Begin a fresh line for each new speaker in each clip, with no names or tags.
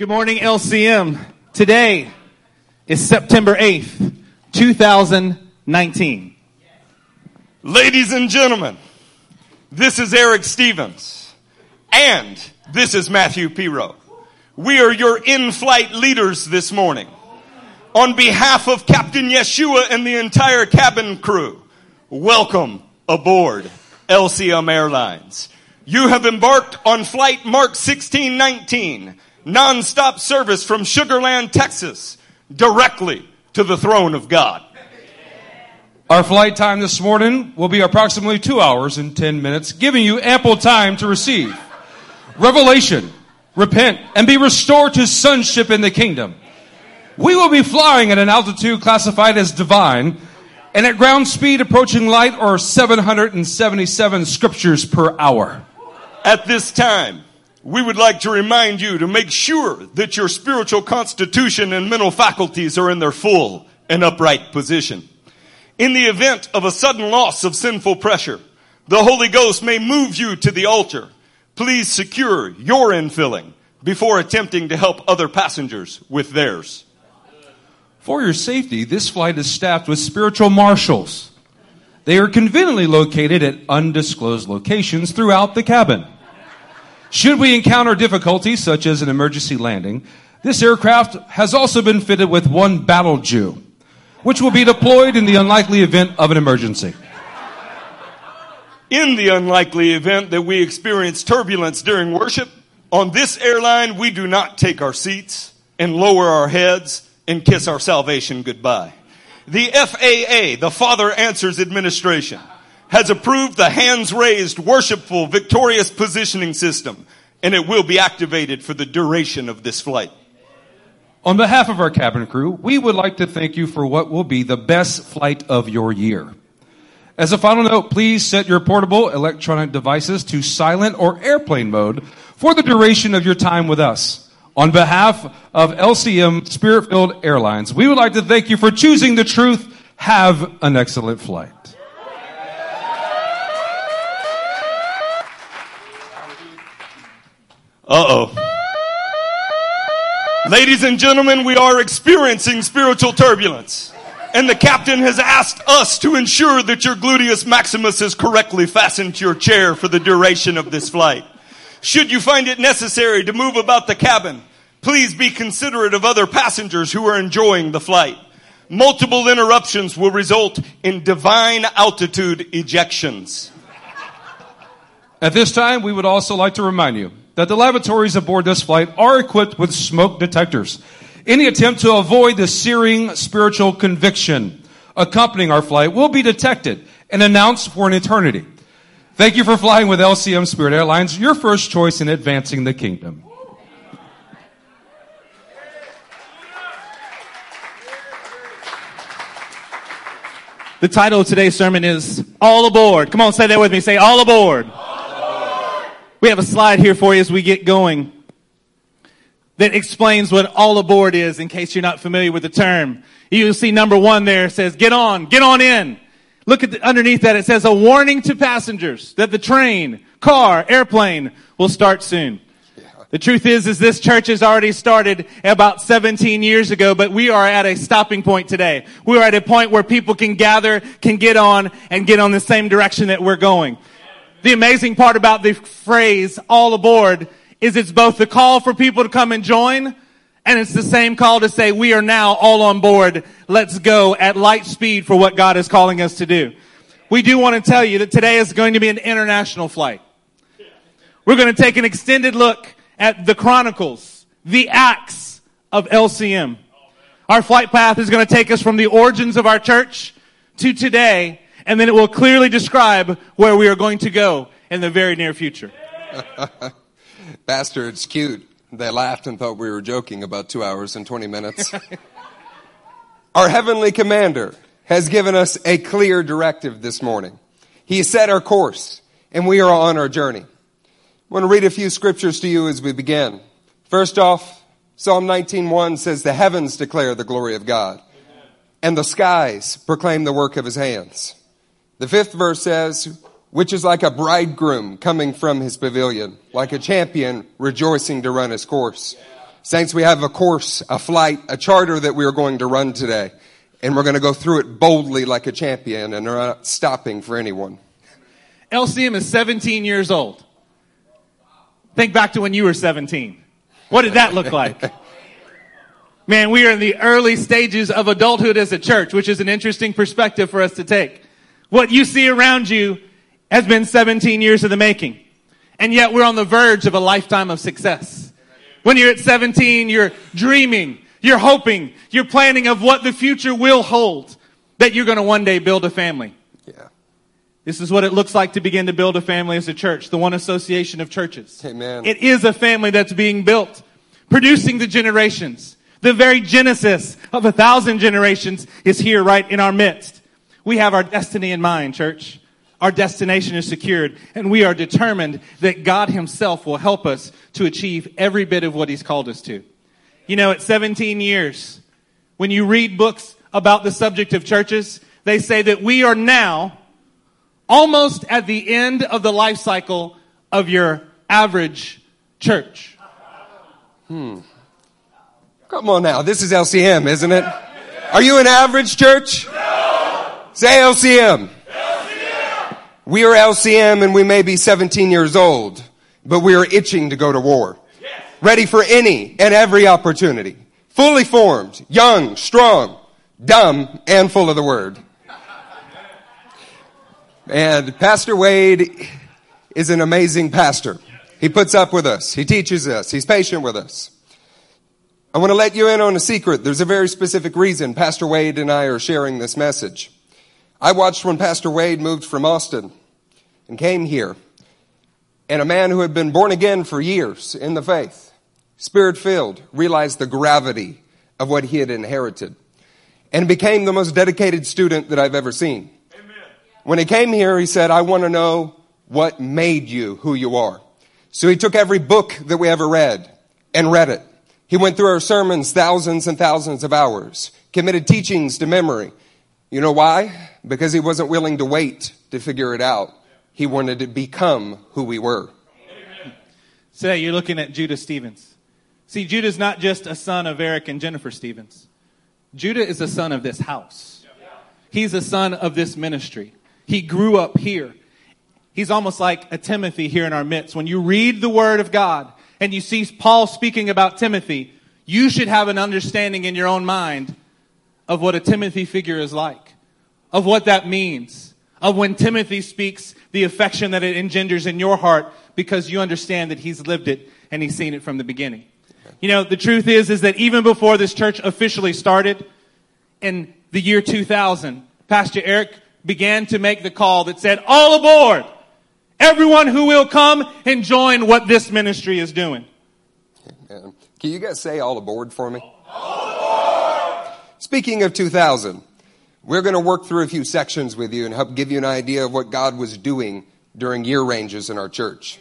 Good morning, LCM. Today is September 8th, 2019.
Ladies and gentlemen, this is Eric Stevens, and this is Matthew Piro. We are your in-flight leaders this morning. On behalf of Captain Yeshua and the entire cabin crew, welcome aboard LCM Airlines. You have embarked on flight Mark 1619, nonstop service from Sugar Land, Texas, directly to the throne of God.
Our flight time this morning will be approximately two hours and 10 minutes, giving you ample time to receive revelation, repent, and be restored to sonship in the kingdom. We will be flying at an altitude classified as divine and at ground speed approaching light or 777 scriptures per hour.
At this time, we would like to remind you to make sure that your spiritual constitution and mental faculties are in their full and upright position. In the event of a sudden loss of sinful pressure, the Holy Ghost may move you to the altar. Please secure your infilling before attempting to help other passengers with theirs.
For your safety, this flight is staffed with spiritual marshals. They are conveniently located at undisclosed locations throughout the cabin. Should we encounter difficulties such as an emergency landing, this aircraft has also been fitted with one battle Jew, which will be deployed in the unlikely event of an emergency.
In the unlikely event that we experience turbulence during worship, on this airline, we do not take our seats and lower our heads and kiss our salvation goodbye. The FAA, the Father Answers Administration, has approved the hands raised, worshipful, victorious positioning system, and it will be activated for the duration of this flight.
On behalf of our cabin crew, we would like to thank you for what will be the best flight of your year. As a final note, please set your portable electronic devices to silent or airplane mode for the duration of your time with us. On behalf of LCM Spirit Filled Airlines, we would like to thank you for choosing the truth. Have an excellent flight.
Uh oh. Ladies and gentlemen, we are experiencing spiritual turbulence. And the captain has asked us to ensure that your gluteus maximus is correctly fastened to your chair for the duration of this flight. Should you find it necessary to move about the cabin, please be considerate of other passengers who are enjoying the flight. Multiple interruptions will result in divine altitude ejections.
At this time, we would also like to remind you that the lavatories aboard this flight are equipped with smoke detectors. Any attempt to avoid the searing spiritual conviction accompanying our flight will be detected and announced for an eternity. Thank you for flying with LCM Spirit Airlines, your first choice in advancing the kingdom.
The title of today's sermon is All Aboard. Come on, say that with me. Say All Aboard. We have a slide here for you as we get going that explains what all aboard is in case you're not familiar with the term. You'll see number one there says, get on, get on in. Look at the, underneath that. It says a warning to passengers that the train, car, airplane will start soon. The truth is, is this church has already started about 17 years ago, but we are at a stopping point today. We are at a point where people can gather, can get on, and get on the same direction that we're going. The amazing part about the phrase all aboard is it's both the call for people to come and join, and it's the same call to say we are now all on board. Let's go at light speed for what God is calling us to do. We do want to tell you that today is going to be an international flight. We're going to take an extended look at the chronicles, the acts of LCM. Our flight path is going to take us from the origins of our church to today, and then it will clearly describe where we are going to go in the very near future.
Pastor, it's cute. They laughed and thought we were joking about two hours and 20 minutes. our heavenly commander has given us a clear directive this morning. He has set our course, and we are on our journey. I want to read a few scriptures to you as we begin. First off, Psalm 19:1 says, "The heavens declare the glory of God, and the skies proclaim the work of his hands." The fifth verse says, "Which is like a bridegroom coming from his pavilion, like a champion rejoicing to run his course." Saints, we have a course, a flight, a charter that we are going to run today. And we're going to go through it boldly like a champion and are not stopping for anyone.
LCM is 17 years old. Think back to when you were 17. What did that look like? Man, we are in the early stages of adulthood as a church, which is an interesting perspective for us to take. What you see around you has been 17 years of the making. And yet we're on the verge of a lifetime of success. When you're at 17, you're dreaming, you're hoping, you're planning of what the future will hold, that you're going to one day build a family.
Yeah.
This is what it looks like to begin to build a family as a church, the one association of churches.
Amen.
It is a family that's being built, producing the generations. The very genesis of a thousand generations is here right in our midst. We have our destiny in mind, church. Our destination is secured, and we are determined that God Himself will help us to achieve every bit of what He's called us to. You know, at 17 years, when you read books about the subject of churches, they say that we are now almost at the end of the life cycle of your average church. Hmm.
Come on now. This is LCM, isn't it? Are you an average church? Say LCM. LCM. We are LCM and we may be 17 years old, but we are itching to go to war. Ready for any and every opportunity. Fully formed, young, strong, dumb, and full of the word. And Pastor Wade is an amazing pastor. He puts up with us. He teaches us. He's patient with us. I want to let you in on a secret. There's a very specific reason Pastor Wade and I are sharing this message. I watched when Pastor Wade moved from Austin and came here, and a man who had been born again for years in the faith, spirit filled, realized the gravity of what he had inherited and became the most dedicated student that I've ever seen. Amen. When he came here, he said, I want to know what made you who you are. So he took every book that we ever read and read it. He went through our sermons thousands and thousands of hours, committed teachings to memory. You know why? Because he wasn't willing to wait to figure it out. He wanted to become who we were.
Today, you're looking at Judah Stevens. See, Judah's not just a son of Eric and Jennifer Stevens. Judah is a son of this house. He's a son of this ministry. He grew up here. He's almost like a Timothy here in our midst. When you read the Word of God and you see Paul speaking about Timothy, you should have an understanding in your own mind of what a Timothy figure is like, of what that means, of when Timothy speaks, the affection that it engenders in your heart because you understand that he's lived it and he's seen it from the beginning. You know, the truth is, is that even before this church officially started in the year 2000, Pastor Eric began to make the call that said, all aboard! Everyone who will come and join what this ministry is doing.
Man. Can you guys say all aboard for me? Speaking of 2000, we're going to work through a few sections with you and help give you an idea of what God was doing during year ranges in our church.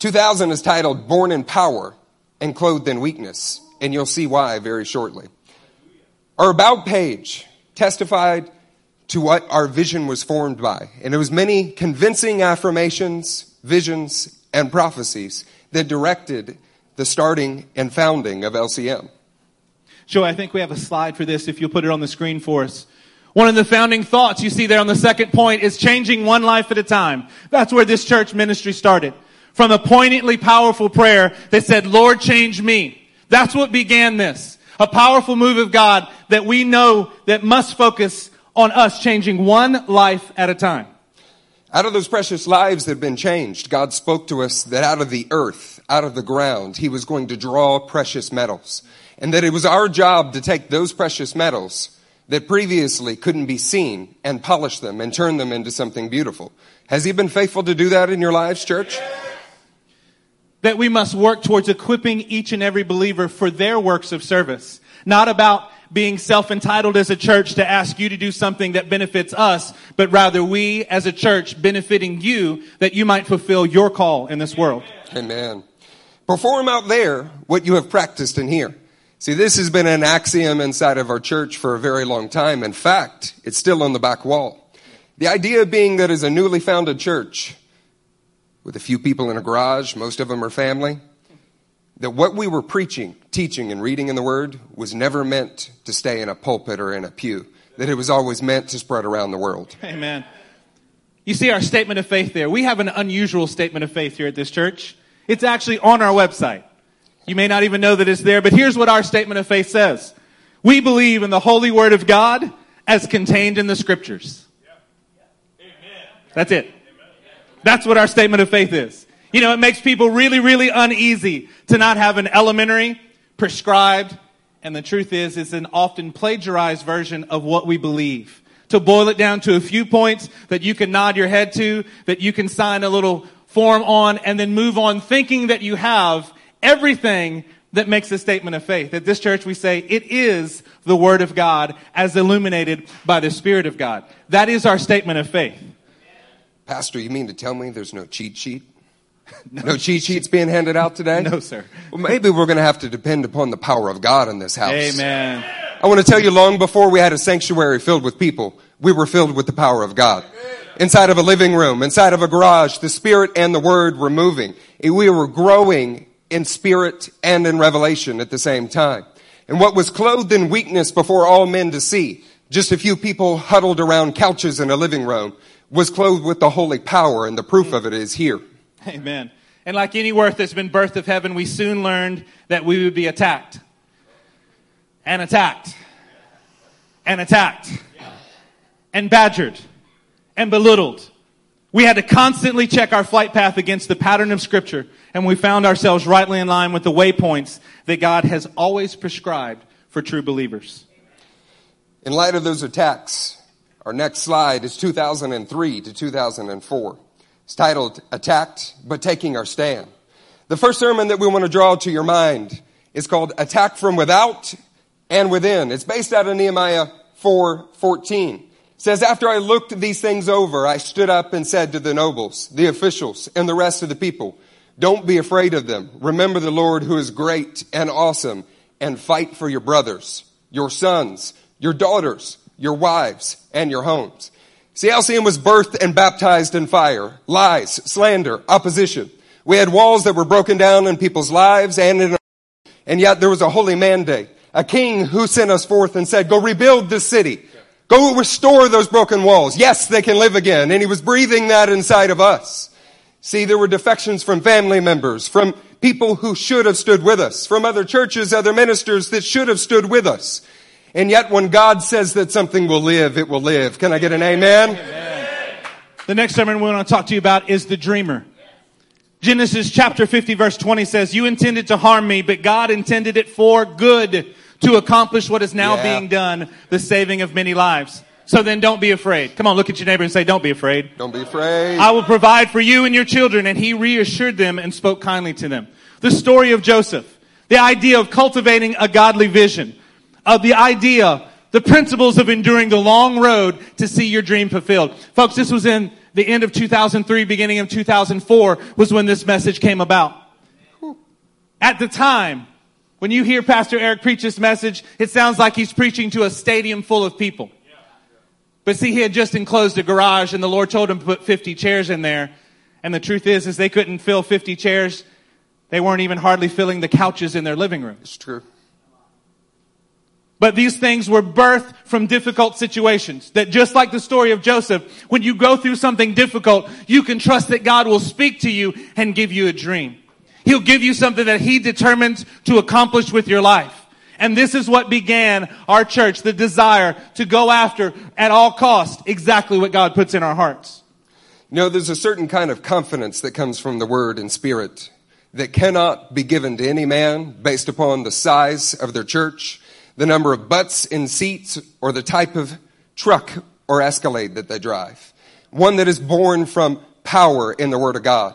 2000 is titled Born in Power and Clothed in Weakness, and you'll see why very shortly. Our About page testified to what our vision was formed by, and it was many convincing affirmations, visions, and prophecies that directed the starting and founding of LCM.
Joe, I think we have a slide for this if you'll put it on the screen for us. One of the founding thoughts you see there on the second point is changing one life at a time. That's where this church ministry started. From a poignantly powerful prayer that said, Lord, change me. That's what began this. A powerful move of God that we know that must focus on us changing one life at a time.
Out of those precious lives that have been changed, God spoke to us that out of the earth, out of the ground, He was going to draw precious metals. And that it was our job to take those precious metals that previously couldn't be seen and polish them and turn them into something beautiful. Has He been faithful to do that in your lives, church?
That we must work towards equipping each and every believer for their works of service. Not about being self-entitled as a church to ask you to do something that benefits us, but rather we as a church benefiting you that you might fulfill your call in this world.
Amen. Perform out there what you have practiced in here. See, this has been an axiom inside of our church for a very long time. In fact, it's still on the back wall. The idea being that as a newly founded church, with a few people in a garage, most of them are family, that what we were preaching, teaching, and reading in the Word was never meant to stay in a pulpit or in a pew, that it was always meant to spread around the world.
Amen. You see our statement of faith there. We have an unusual statement of faith here at this church. It's actually on our website. You may not even know that it's there, but here's what our statement of faith says. We believe in the holy word of God as contained in the scriptures. That's it. That's what our statement of faith is. You know, it makes people really, really uneasy to not have an elementary, prescribed, and the truth is, it's an often plagiarized version of what we believe. To boil it down to a few points that you can nod your head to, that you can sign a little form on, and then move on thinking that you have everything that makes a statement of faith. At this church, we say it is the Word of God as illuminated by the Spirit of God. That is our statement of faith.
Pastor, you mean to tell me there's no cheat sheet? no, no cheat sheets being handed out today?
No, sir.
Well, maybe we're going to have to depend upon the power of God in this house.
Amen.
I want to tell you, long before we had a sanctuary filled with people, we were filled with the power of God. Inside of a living room, inside of a garage, the Spirit and the Word were moving. We were growing in spirit and in revelation at the same time. And what was clothed in weakness before all men to see, just a few people huddled around couches in a living room, was clothed with the holy power, and the proof of it is here.
Amen. And like any worth that's been birthed of heaven, we soon learned that we would be attacked. And attacked. And attacked. And badgered. And belittled. We had to constantly check our flight path against the pattern of Scripture, and we found ourselves rightly in line with the waypoints that God has always prescribed for true believers.
In light of those attacks, our next slide is 2003 to 2004. It's titled Attacked but Taking Our Stand. The first sermon that we want to draw to your mind is called Attack from Without and Within. It's based out of Nehemiah 4:14. It says, After I looked these things over, I stood up and said to the nobles, the officials, and the rest of the people, Don't be afraid of them. Remember the Lord who is great and awesome, and fight for your brothers, your sons, your daughters, your wives, and your homes. See, LCM was birthed and baptized in fire, lies, slander, opposition. We had walls that were broken down in people's lives and in and yet there was a holy mandate. A king who sent us forth and said, go rebuild this city. Go restore those broken walls. Yes, they can live again. And he was breathing that inside of us. See, there were defections from family members, from people who should have stood with us, from other churches, other ministers that should have stood with us. And yet when God says that something will live, it will live. Can I get an amen? amen.
The next sermon we want to talk to you about is the dreamer. Genesis chapter 50 verse 20 says, you intended to harm me, but God intended it for good to accomplish what is now yeah. being done, the saving of many lives. So then don't be afraid. Come on, look at your neighbor and say, don't be afraid.
Don't be afraid.
I will provide for you and your children. And he reassured them and spoke kindly to them. The story of Joseph. The idea of cultivating a godly vision. Of the idea, the principles of enduring the long road to see your dream fulfilled. Folks, this was in the end of 2003, beginning of 2004 was when this message came about. At the time, when you hear Pastor Eric preach this message, it sounds like he's preaching to a stadium full of people. But see, he had just enclosed a garage and the Lord told him to put 50 chairs in there. And the truth is, is they couldn't fill 50 chairs. They weren't even hardly filling the couches in their living room.
It's true.
But these things were birthed from difficult situations. That just like the story of Joseph, when you go through something difficult, you can trust that God will speak to you and give you a dream. He'll give you something that He determines to accomplish with your life. And this is what began our church, the desire to go after at all cost exactly what God puts in our hearts.
You know, there's a certain kind of confidence that comes from the word and spirit that cannot be given to any man based upon the size of their church, the number of butts in seats, or the type of truck or escalade that they drive. One that is born from power in the Word of God.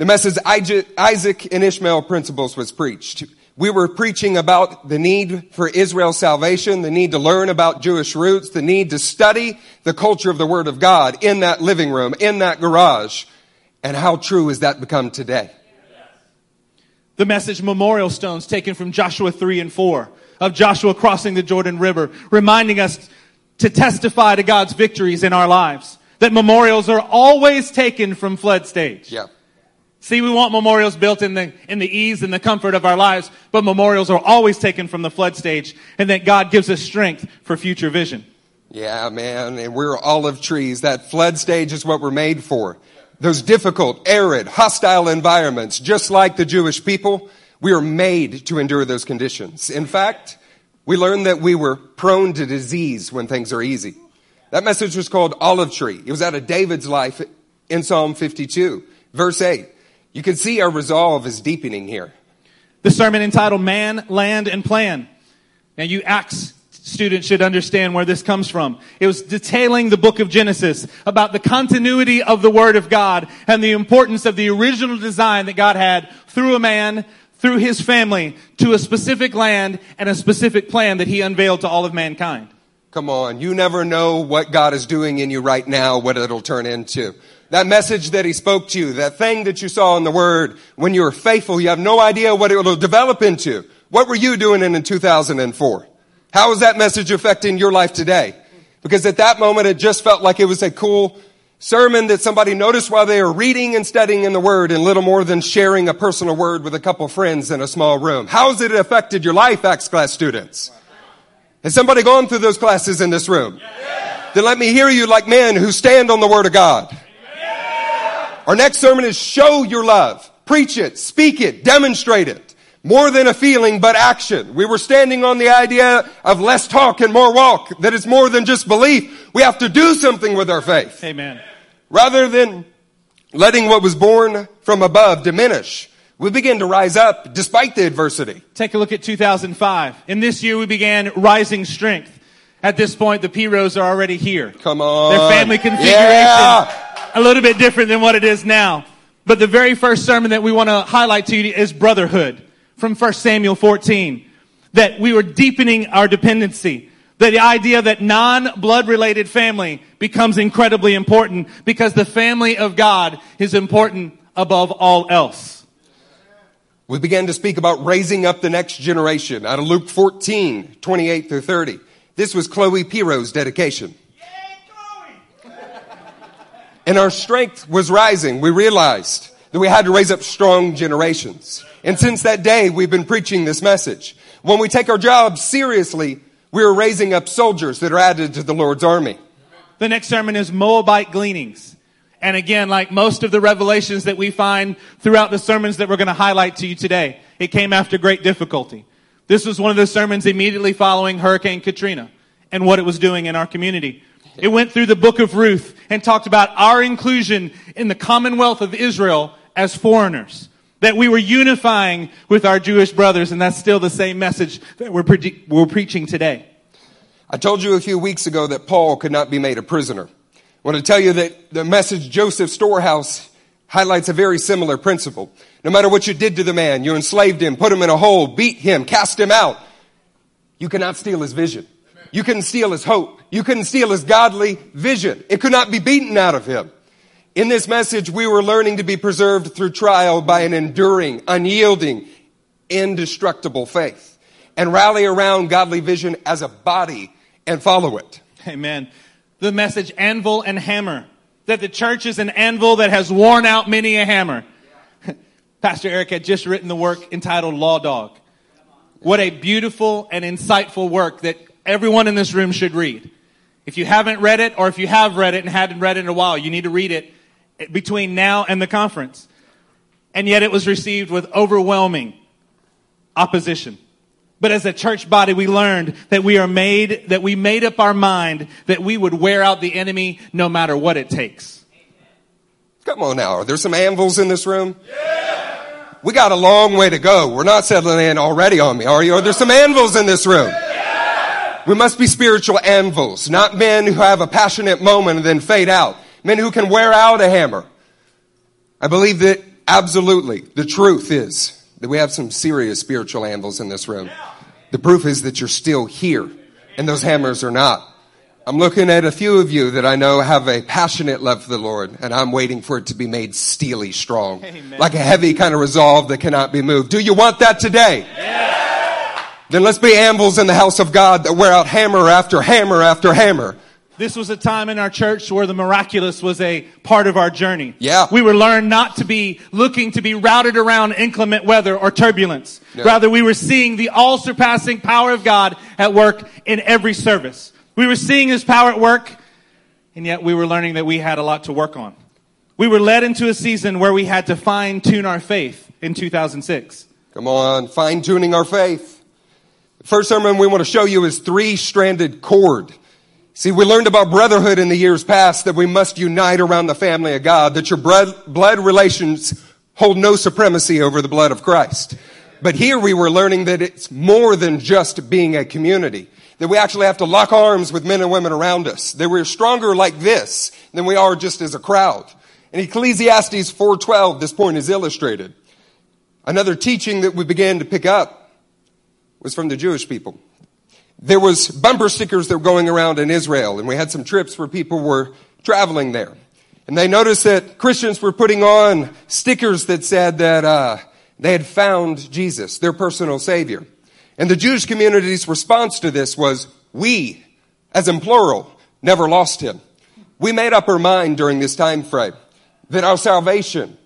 The message Isaac and Ishmael principles was preached. We were preaching about the need for Israel's salvation, the need to learn about Jewish roots, the need to study the culture of the Word of God in that living room, in that garage. And how true has that become today?
The message memorial stones taken from Joshua 3 and 4 of Joshua crossing the Jordan River, reminding us to testify to God's victories in our lives. That memorials are always taken from flood stage.
Yeah.
See, we want memorials built in the, in the ease and the comfort of our lives, but memorials are always taken from the flood stage, and that God gives us strength for future vision.
Yeah, man, and we're olive trees. That flood stage is what we're made for. Those difficult, arid, hostile environments, just like the Jewish people, we are made to endure those conditions. In fact, we learned that we were prone to disease when things are easy. That message was called Olive Tree. It was out of David's life in Psalm 52, verse 8. You can see our resolve is deepening here.
The sermon entitled Man, Land, and Plan. Now you Acts students should understand where this comes from. It was detailing the book of Genesis about the continuity of the Word of God and the importance of the original design that God had through a man, through his family, to a specific land and a specific plan that he unveiled to all of mankind.
Come on, you never know what God is doing in you right now, what it'll turn into. That message that he spoke to you, that thing that you saw in the word, when you were faithful, you have no idea what it will develop into. What were you doing in 2004? How is that message affecting your life today? Because at that moment, it just felt like it was a cool sermon that somebody noticed while they were reading and studying in the Word and little more than sharing a personal word with a couple friends in a small room. How has it affected your life, Acts class students? Has somebody gone through those classes in this room? Yeah. Then let me hear you like men who stand on the Word of God. Our next sermon is show your love. Preach it, speak it, demonstrate it. More than a feeling, but action. We were standing on the idea of less talk and more walk, that it's more than just belief. We have to do something with our faith.
Amen.
Rather than letting what was born from above diminish, we begin to rise up despite the adversity.
Take a look at 2005. In this year, we began rising strength. At this point, the Piros are already here.
Come on.
Their family configuration,
Yeah.
A little bit different than what it is now. But the very first sermon that we want to highlight to you is brotherhood from 1 Samuel 14. That we were deepening our dependency. That the idea that non-blood related family becomes incredibly important because the family of God is important above all else.
We began to speak about raising up the next generation out of Luke 14, 28 through 30. This was Chloe Piro's dedication. And our strength was rising. We realized that we had to raise up strong generations. And since that day, we've been preaching this message. When we take our jobs seriously, we are raising up soldiers that are added to the Lord's army.
The next sermon is Moabite gleanings. And again, like most of the revelations that we find throughout the sermons that we're going to highlight to you today, it came after great difficulty. This was one of the sermons immediately following Hurricane Katrina and what it was doing in our community. It went through the book of Ruth and talked about our inclusion in the commonwealth of Israel as foreigners. That we were unifying with our Jewish brothers, and that's still the same message that we're, pre- we're preaching today.
I told you a few weeks ago that Paul could not be made a prisoner. I want to tell you that the message Joseph Storehouse highlights a very similar principle. No matter what you did to the man, you enslaved him, put him in a hole, beat him, cast him out, you cannot steal his vision. You couldn't steal his hope. You couldn't steal his godly vision. It could not be beaten out of him. In this message, we were learning to be preserved through trial by an enduring, unyielding, indestructible faith and rally around godly vision as a body and follow it.
Amen. The message anvil and hammer. That the church is an anvil that has worn out many a hammer. Pastor Eric had just written the work entitled Law Dog. What a beautiful and insightful work that everyone in this room should read. If you haven't read it, or if you have read it and hadn't read it in a while, you need to read it between now and the conference. And yet it was received with overwhelming opposition. But as a church body, we learned that we are made, that we made up our mind that we would wear out the enemy no matter what it takes.
Come on now. Are there some anvils in this room? We got a long way to go. We're not settling in already on me, are you? Are there some anvils in this room? We must be spiritual anvils, not men who have a passionate moment and then fade out. Men who can wear out a hammer. I believe that absolutely the truth is that we have some serious spiritual anvils in this room. The proof is that you're still here and those hammers are not. I'm looking at a few of you that I know have a passionate love for the Lord, and I'm waiting for it to be made steely strong.
Amen.
Like a heavy kind of resolve that cannot be moved. Do you want that today? Then let's be anvils in the house of God that wear out hammer after hammer after hammer
This was a time in our church where the miraculous was a part of our journey.
Yeah.
We were learned not to be looking to be routed around inclement weather or turbulence.
No.
Rather, we were seeing the all surpassing power of God at work in every service. We were seeing His power at work, and yet we were learning that we had a lot to work on. We were led into a season where we had to fine tune our faith in 2006.
Come on, fine tuning our faith. First sermon we want to show you is three stranded cord. See, we learned about brotherhood in the years past that we must unite around the family of God, that your blood relations hold no supremacy over the blood of Christ. But here we were learning that it's more than just being a community. That we actually have to lock arms with men and women around us. That we're stronger like this than we are just as a crowd. In Ecclesiastes 4.12, this point is illustrated. Another teaching that we began to pick up was from the Jewish people. There was bumper stickers that were going around in Israel, and we had some trips where people were traveling there. And they noticed that Christians were putting on stickers that said that uh, they had found Jesus, their personal Savior. And the Jewish community's response to this was, we, as in plural, never lost him. We made up our mind during this time frame that our salvation,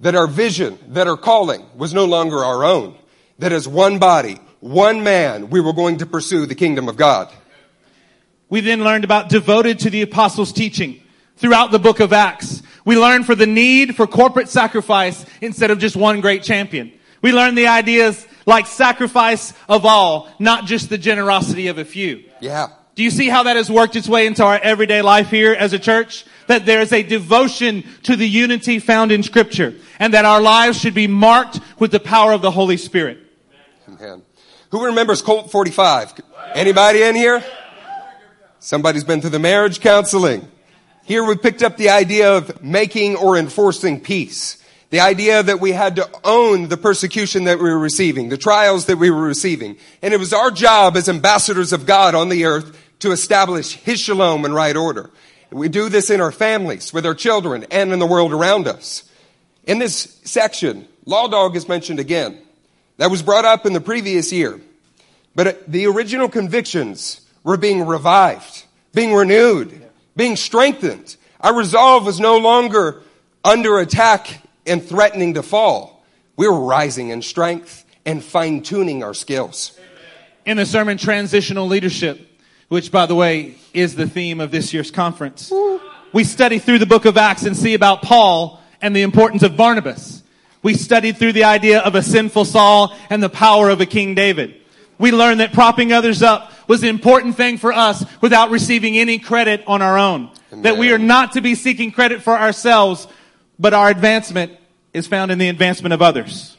that our vision, that our calling was no longer our own. That as one body, one man, we were going to pursue the kingdom of God.
We then learned about devoted to the apostles' teaching throughout the book of Acts. We learned for the need for corporate sacrifice instead of just one great champion. We learned the ideas like sacrifice of all, not just the generosity of a few.
Yeah.
Do you see how that has worked its way into our everyday life here as a church? That there is a devotion to the unity found in scripture and that our lives should be marked with the power of the Holy Spirit.
Who remembers Colt 45? Anybody in here? Somebody's been through the marriage counseling. Here we picked up the idea of making or enforcing peace. The idea that we had to own the persecution that we were receiving, the trials that we were receiving. And it was our job as ambassadors of God on the earth to establish His shalom and right order. We do this in our families, with our children, and in the world around us. In this section, Law Dog is mentioned again. That was brought up in the previous year. But uh, the original convictions were being revived, being renewed, being strengthened. Our resolve was no longer under attack and threatening to fall. We were rising in strength and fine tuning our skills.
In the sermon Transitional Leadership, which by the way is the theme of this year's conference, we study through the book of Acts and see about Paul and the importance of Barnabas. We studied through the idea of a sinful Saul and the power of a King David. We learned that propping others up was an important thing for us without receiving any credit on our own. That we are not to be seeking credit for ourselves, but our advancement is found in the advancement of others.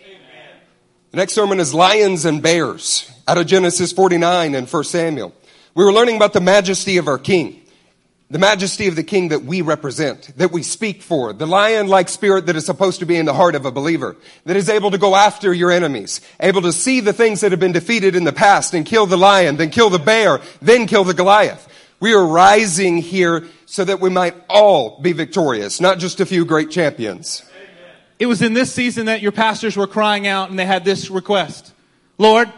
The next sermon is Lions and Bears out of Genesis 49 and 1 Samuel. We were learning about the majesty of our King, the majesty of the King that we represent, that we speak for, the lion-like spirit that is supposed to be in the heart of a believer, that is able to go after your enemies, able to see the things that have been defeated in the past and kill the lion, then kill the bear, then kill the Goliath. We are rising here so that we might all be victorious, not just a few great champions.
It was in this season that your pastors were crying out and they had this request. Lord,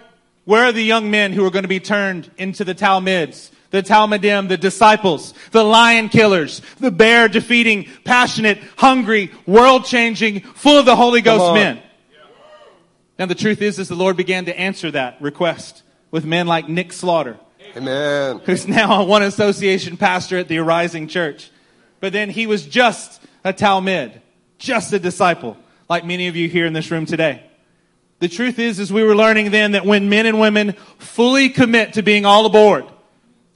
where are the young men who are going to be turned into the Talmids, the Talmidim, the disciples, the lion killers, the bear defeating, passionate, hungry, world changing, full of the Holy Ghost men? Now the truth is, is the Lord began to answer that request with men like Nick Slaughter,
Amen.
who's now a one association pastor at the Arising Church. But then he was just a Talmid, just a disciple, like many of you here in this room today. The truth is, is we were learning then that when men and women fully commit to being all aboard,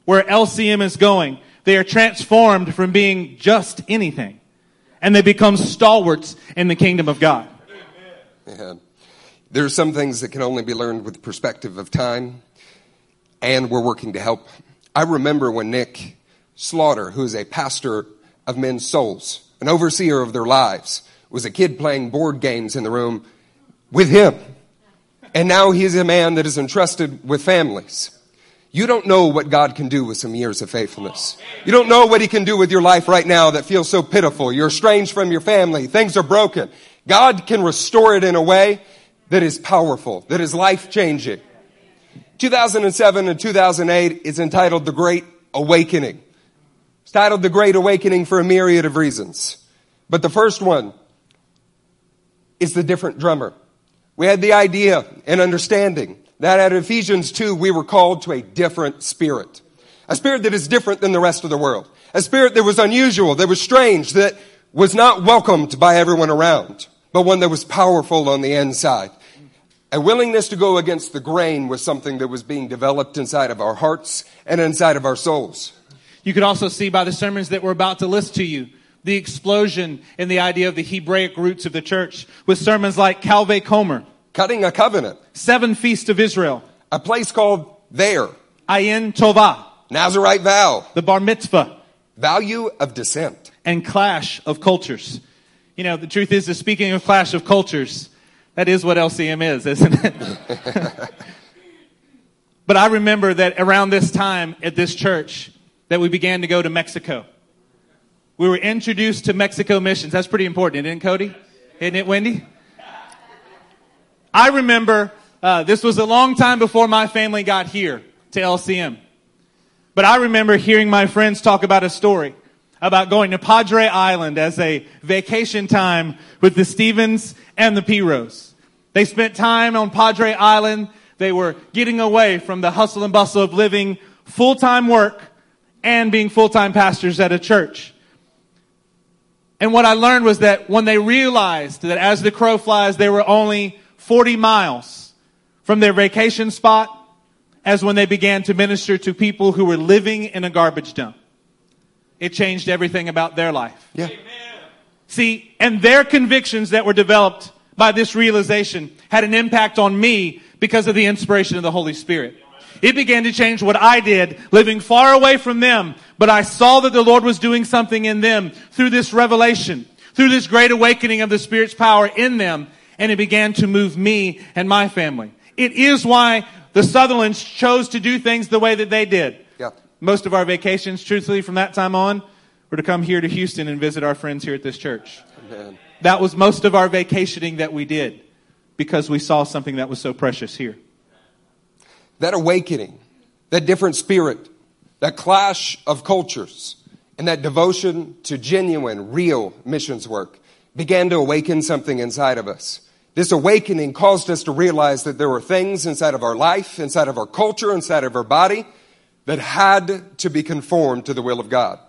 where LCM is going, they are transformed from being just anything, and they become stalwarts in the kingdom of God.
There are some things that can only be learned with the perspective of time, and we're working to help. I remember when Nick Slaughter, who is a pastor of men's souls, an overseer of their lives, was a kid playing board games in the room with him. And now he's a man that is entrusted with families. You don't know what God can do with some years of faithfulness. You don't know what he can do with your life right now that feels so pitiful. You're estranged from your family. Things are broken. God can restore it in a way that is powerful, that is life changing. 2007 and 2008 is entitled The Great Awakening. It's titled The Great Awakening for a myriad of reasons. But the first one is the different drummer. We had the idea and understanding that at Ephesians 2, we were called to a different spirit. A spirit that is different than the rest of the world. A spirit that was unusual, that was strange, that was not welcomed by everyone around, but one that was powerful on the inside. A willingness to go against the grain was something that was being developed inside of our hearts and inside of our souls.
You could also see by the sermons that we're about to list to you the explosion in the idea of the Hebraic roots of the church with sermons like Calvary Comer,
Cutting a covenant.
Seven Feasts of Israel,
A place called there.
Ayin Tovah,
Nazarite vow.
the Bar Mitzvah,
Value of descent.
and Clash of Cultures. You know, the truth is, that speaking of Clash of Cultures, that is what LCM is, isn't it? but I remember that around this time at this church that we began to go to Mexico. We were introduced to Mexico missions. That's pretty important, isn't it, Cody? Isn't it, Wendy? I remember uh, this was a long time before my family got here to LCM. But I remember hearing my friends talk about a story about going to Padre Island as a vacation time with the Stevens and the Piros. They spent time on Padre Island. They were getting away from the hustle and bustle of living full-time work and being full-time pastors at a church. And what I learned was that when they realized that as the crow flies, they were only 40 miles from their vacation spot as when they began to minister to people who were living in a garbage dump. It changed everything about their life.
Yeah.
See, and their convictions that were developed by this realization had an impact on me because of the inspiration of the Holy Spirit. It began to change what I did, living far away from them, but I saw that the Lord was doing something in them through this revelation, through this great awakening of the Spirit's power in them, and it began to move me and my family. It is why the Sutherlands chose to do things the way that they did.
Yeah.
Most of our vacations, truthfully, from that time on, were to come here to Houston and visit our friends here at this church.
Amen.
That was most of our vacationing that we did because we saw something that was so precious here.
That awakening, that different spirit, that clash of cultures, and that devotion to genuine, real missions work began to awaken something inside of us. This awakening caused us to realize that there were things inside of our life, inside of our culture, inside of our body that had to be conformed to the will of God.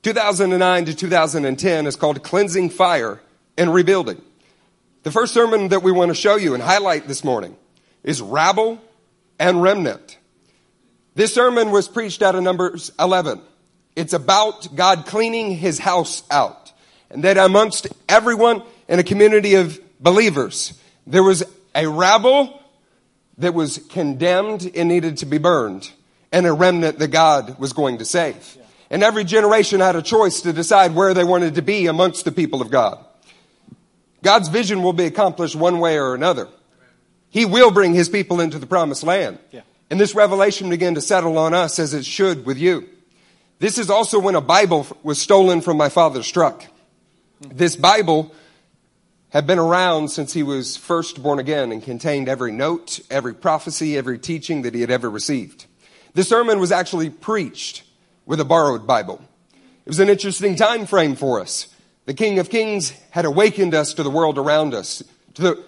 2009 to 2010 is called Cleansing Fire and Rebuilding. The first sermon that we want to show you and highlight this morning is Rabble and Remnant. This sermon was preached out of Numbers 11. It's about God cleaning his house out. And that amongst everyone in a community of believers, there was a rabble that was condemned and needed to be burned, and a remnant that God was going to save. And every generation had a choice to decide where they wanted to be amongst the people of God. God's vision will be accomplished one way or another. He will bring his people into the promised land.
Yeah.
And this revelation began to settle on us as it should with you. This is also when a Bible was stolen from my father's truck. Hmm. This Bible had been around since he was first born again and contained every note, every prophecy, every teaching that he had ever received. This sermon was actually preached with a borrowed Bible. It was an interesting time frame for us. The King of Kings had awakened us to the world around us, to the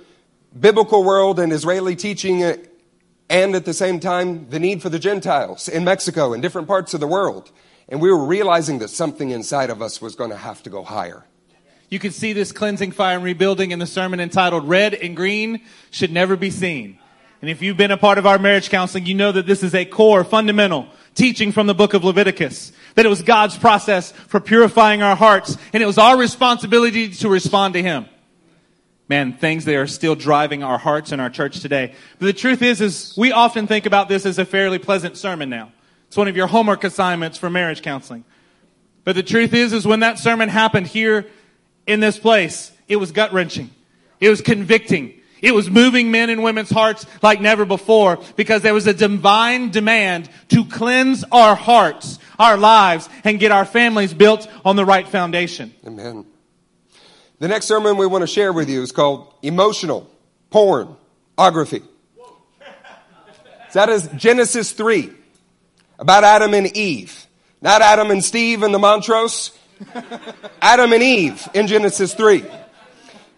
biblical world and Israeli teaching, and at the same time, the need for the Gentiles in Mexico and different parts of the world. And we were realizing that something inside of us was going to have to go higher.
You can see this cleansing fire and rebuilding in the sermon entitled Red and Green Should Never Be Seen. And if you've been a part of our marriage counseling, you know that this is a core, fundamental teaching from the book of Leviticus. That it was God's process for purifying our hearts, and it was our responsibility to respond to Him. Man, things that are still driving our hearts in our church today. But the truth is, is we often think about this as a fairly pleasant sermon now. It's one of your homework assignments for marriage counseling. But the truth is, is when that sermon happened here in this place, it was gut wrenching. It was convicting. It was moving men and women's hearts like never before because there was a divine demand to cleanse our hearts, our lives, and get our families built on the right foundation.
Amen. The next sermon we want to share with you is called Emotional Pornography. So that is Genesis 3 about Adam and Eve. Not Adam and Steve and the Montrose. Adam and Eve in Genesis 3.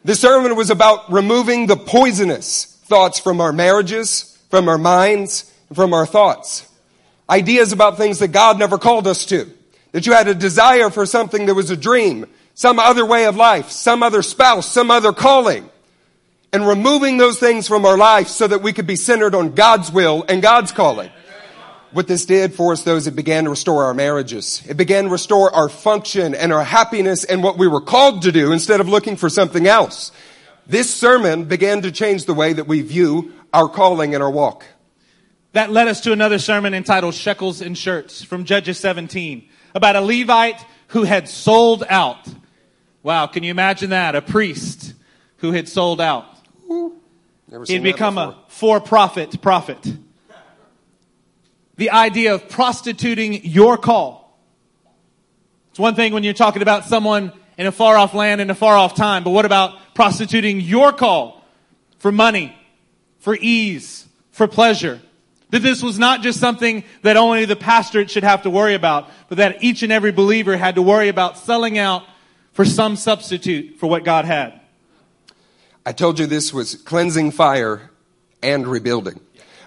The sermon was about removing the poisonous thoughts from our marriages, from our minds, from our thoughts. Ideas about things that God never called us to. That you had a desire for something that was a dream, some other way of life, some other spouse, some other calling. And removing those things from our life so that we could be centered on God's will and God's calling. What this did for us, though, is it began to restore our marriages. It began to restore our function and our happiness and what we were called to do instead of looking for something else. This sermon began to change the way that we view our calling and our walk.
That led us to another sermon entitled Shekels and Shirts from Judges 17 about a Levite who had sold out. Wow, can you imagine that? A priest who had sold out.
Never seen
He'd become a for profit prophet. The idea of prostituting your call. It's one thing when you're talking about someone in a far off land in a far off time, but what about prostituting your call for money, for ease, for pleasure? That this was not just something that only the pastorate should have to worry about, but that each and every believer had to worry about selling out for some substitute for what God had.
I told you this was cleansing fire and rebuilding.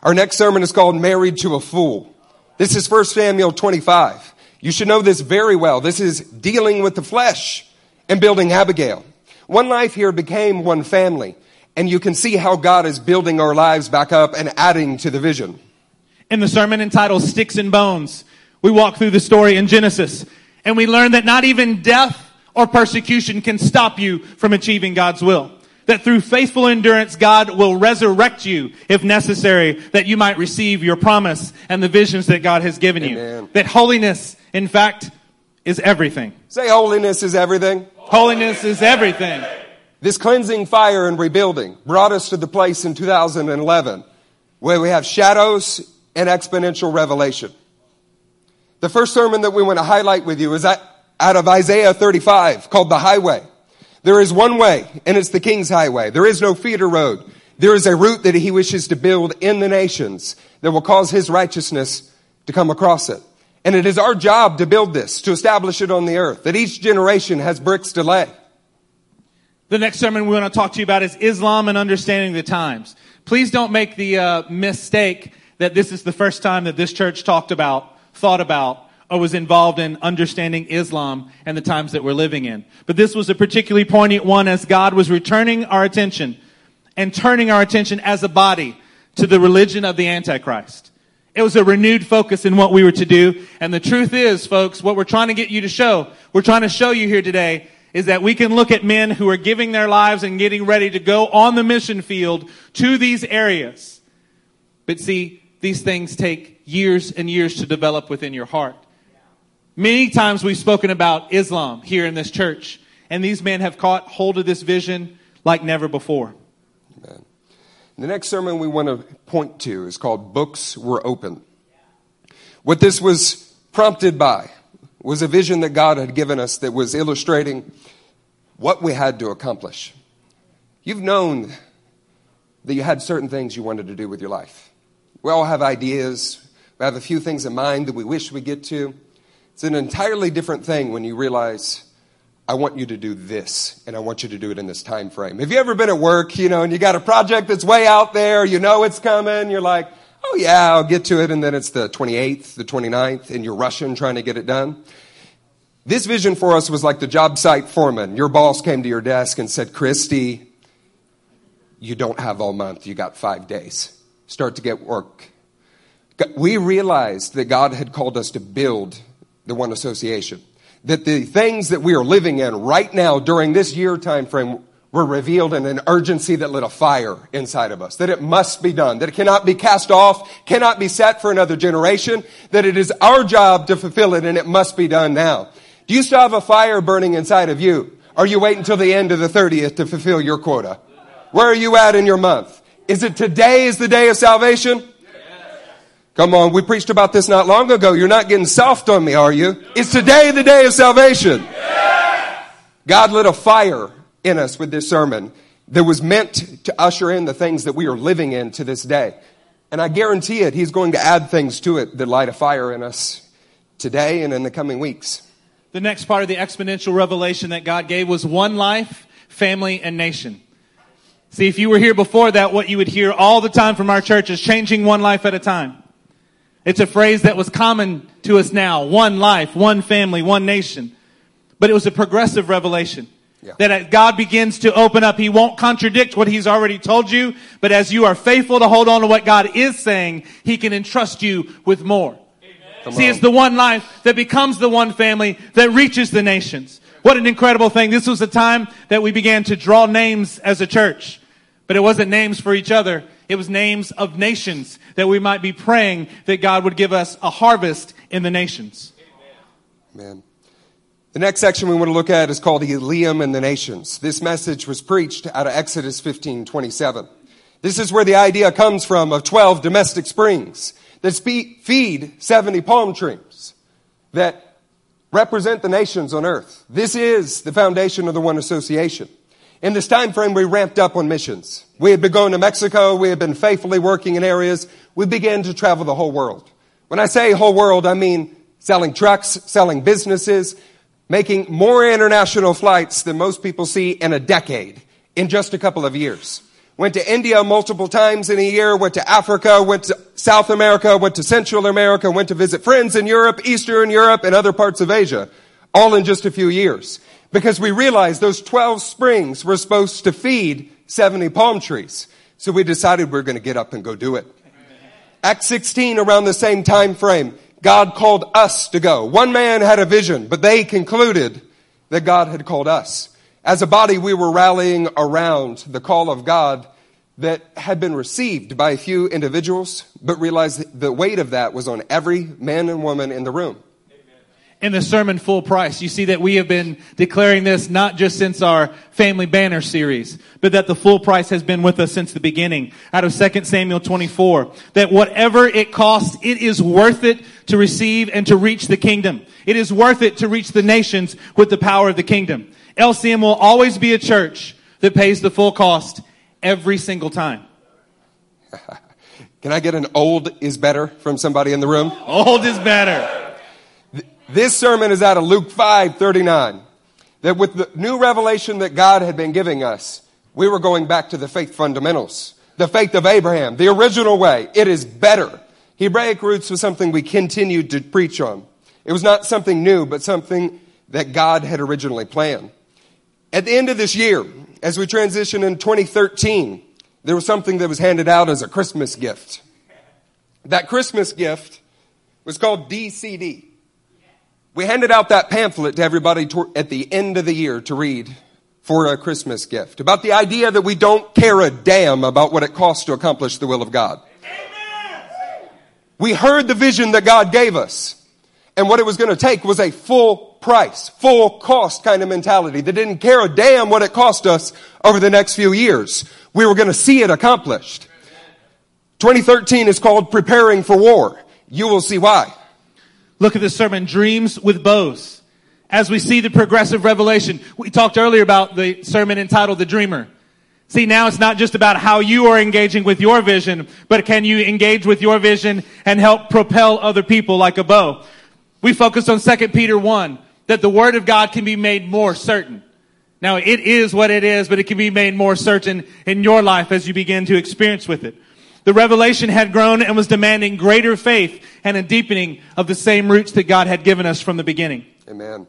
Our next sermon is called Married to a Fool. This is 1 Samuel 25. You should know this very well. This is dealing with the flesh and building Abigail. One life here became one family, and you can see how God is building our lives back up and adding to the vision.
In the sermon entitled Sticks and Bones, we walk through the story in Genesis and we learn that not even death or persecution can stop you from achieving God's will. That through faithful endurance, God will resurrect you if necessary, that you might receive your promise and the visions that God has given you. That holiness, in fact, is everything.
Say holiness is everything.
Holiness is everything.
This cleansing fire and rebuilding brought us to the place in 2011 where we have shadows and exponential revelation. The first sermon that we want to highlight with you is out out of Isaiah 35 called the highway. There is one way and it's the king's highway. There is no feeder road. There is a route that he wishes to build in the nations that will cause his righteousness to come across it. And it is our job to build this, to establish it on the earth, that each generation has bricks to lay.
The next sermon we want to talk to you about is Islam and understanding the times. Please don't make the uh, mistake that this is the first time that this church talked about, thought about, or was involved in understanding Islam and the times that we're living in. But this was a particularly poignant one as God was returning our attention and turning our attention as a body to the religion of the Antichrist. It was a renewed focus in what we were to do. And the truth is, folks, what we're trying to get you to show, we're trying to show you here today is that we can look at men who are giving their lives and getting ready to go on the mission field to these areas. But see, these things take years and years to develop within your heart. Many times we've spoken about Islam here in this church, and these men have caught hold of this vision like never before.
Amen. The next sermon we want to point to is called Books Were Open. What this was prompted by was a vision that God had given us that was illustrating what we had to accomplish. You've known that you had certain things you wanted to do with your life. We all have ideas. We have a few things in mind that we wish we get to. It's an entirely different thing when you realize I want you to do this, and I want you to do it in this time frame. Have you ever been at work, you know, and you got a project that's way out there, you know it's coming, you're like, oh yeah, I'll get to it, and then it's the 28th, the 29th, and you're rushing trying to get it done? This vision for us was like the job site foreman. Your boss came to your desk and said, Christy, you don't have all month, you got five days. Start to get work. We realized that God had called us to build the one association that the things that we are living in right now during this year time frame were revealed in an urgency that lit a fire inside of us, that it must be done, that it cannot be cast off, cannot be set for another generation, that it is our job to fulfill it and it must be done now. Do you still have a fire burning inside of you? Are you waiting until the end of the 30th to fulfill your quota? Where are you at in your month? Is it today is the day of salvation? Come on, we preached about this not long ago. You're not getting soft on me, are you? Is today the day of salvation? God lit a fire in us with this sermon that was meant to usher in the things that we are living in to this day. And I guarantee it, He's going to add things to it that light a fire in us today and in the coming weeks.
The next part of the exponential revelation that God gave was one life, family, and nation. See, if you were here before that, what you would hear all the time from our church is changing one life at a time. It's a phrase that was common to us now. One life, one family, one nation. But it was a progressive revelation.
Yeah.
That God begins to open up, He won't contradict what He's already told you, but as you are faithful to hold on to what God is saying, He can entrust you with more. See, it's the one life that becomes the one family that reaches the nations. What an incredible thing. This was a time that we began to draw names as a church. But it wasn't names for each other. It was names of nations that we might be praying that God would give us a harvest in the nations.
Man. The next section we want to look at is called Elim and the Nations. This message was preached out of Exodus 15, 27. This is where the idea comes from of 12 domestic springs that feed 70 palm trees that represent the nations on earth. This is the foundation of the One Association. In this time frame, we ramped up on missions. We had been going to Mexico. We had been faithfully working in areas. We began to travel the whole world. When I say whole world, I mean selling trucks, selling businesses, making more international flights than most people see in a decade in just a couple of years. Went to India multiple times in a year, went to Africa, went to South America, went to Central America, went to visit friends in Europe, Eastern Europe, and other parts of Asia, all in just a few years. Because we realized those 12 springs were supposed to feed 70 palm trees. So we decided we are going to get up and go do it. Acts 16 around the same time frame, God called us to go. One man had a vision, but they concluded that God had called us. As a body, we were rallying around the call of God that had been received by a few individuals, but realized the weight of that was on every man and woman in the room.
In the sermon full price. You see that we have been declaring this not just since our family banner series but that the full price has been with us since the beginning. Out of 2 samuel 24 that whatever it costs it is worth it to receive and to reach the kingdom. It is worth it to reach the nations with the power of the kingdom. Lcm will always be a church that pays the full cost every single time.
Can I get an old is better from somebody in the room?
old is better
This sermon is out of Luke 5 39. That with the new revelation that God had been giving us, we were going back to the faith fundamentals. The faith of Abraham, the original way. It is better. Hebraic roots was something we continued to preach on. It was not something new, but something that God had originally planned. At the end of this year, as we transition in 2013, there was something that was handed out as a Christmas gift. That Christmas gift was called DCD. We handed out that pamphlet to everybody at the end of the year to read for a Christmas gift about the idea that we don't care a damn about what it costs to accomplish the will of God. Amen. We heard the vision that God gave us, and what it was going to take was a full price, full cost kind of mentality that didn't care a damn what it cost us over the next few years. We were going to see it accomplished. 2013 is called Preparing for War. You will see why.
Look at this sermon, Dreams with Bows. As we see the progressive revelation, we talked earlier about the sermon entitled The Dreamer. See, now it's not just about how you are engaging with your vision, but can you engage with your vision and help propel other people like a bow? We focused on 2 Peter 1, that the Word of God can be made more certain. Now, it is what it is, but it can be made more certain in your life as you begin to experience with it. The revelation had grown and was demanding greater faith and a deepening of the same roots that God had given us from the beginning.
Amen.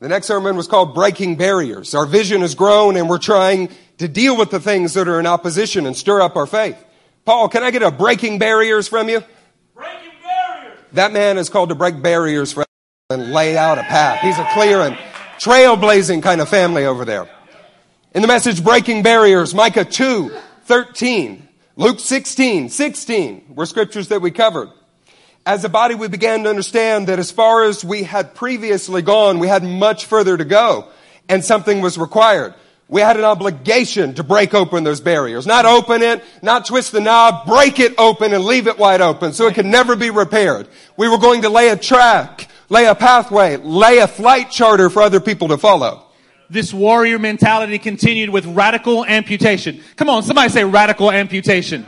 The next sermon was called Breaking Barriers. Our vision has grown and we're trying to deal with the things that are in opposition and stir up our faith. Paul, can I get a breaking barriers from you?
Breaking barriers!
That man is called to break barriers for and lay out a path. He's a clear and trailblazing kind of family over there. In the message Breaking Barriers, Micah 2, 13, Luke 16, 16 were scriptures that we covered. As a body, we began to understand that as far as we had previously gone, we had much further to go and something was required. We had an obligation to break open those barriers. Not open it, not twist the knob, break it open and leave it wide open so it could never be repaired. We were going to lay a track, lay a pathway, lay a flight charter for other people to follow.
This warrior mentality continued with radical amputation. Come on, somebody say radical amputation.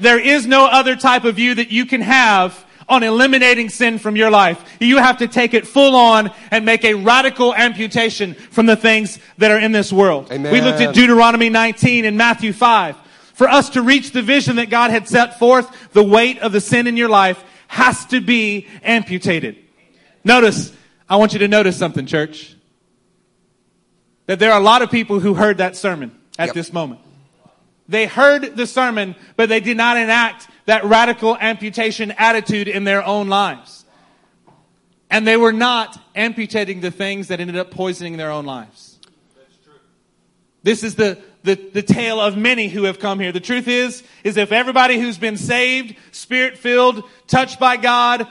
There is no other type of view that you can have on eliminating sin from your life. You have to take it full on and make a radical amputation from the things that are in this world.
Amen.
We looked at Deuteronomy 19 and Matthew 5. For us to reach the vision that God had set forth, the weight of the sin in your life has to be amputated. Notice, I want you to notice something, church. That there are a lot of people who heard that sermon at
Yep.
this moment. They heard the sermon, but they did not enact that radical amputation attitude in their own lives. And they were not amputating the things that ended up poisoning their own lives. This is the, the, the tale of many who have come here. The truth is, is if everybody who's been saved, spirit filled, touched by God,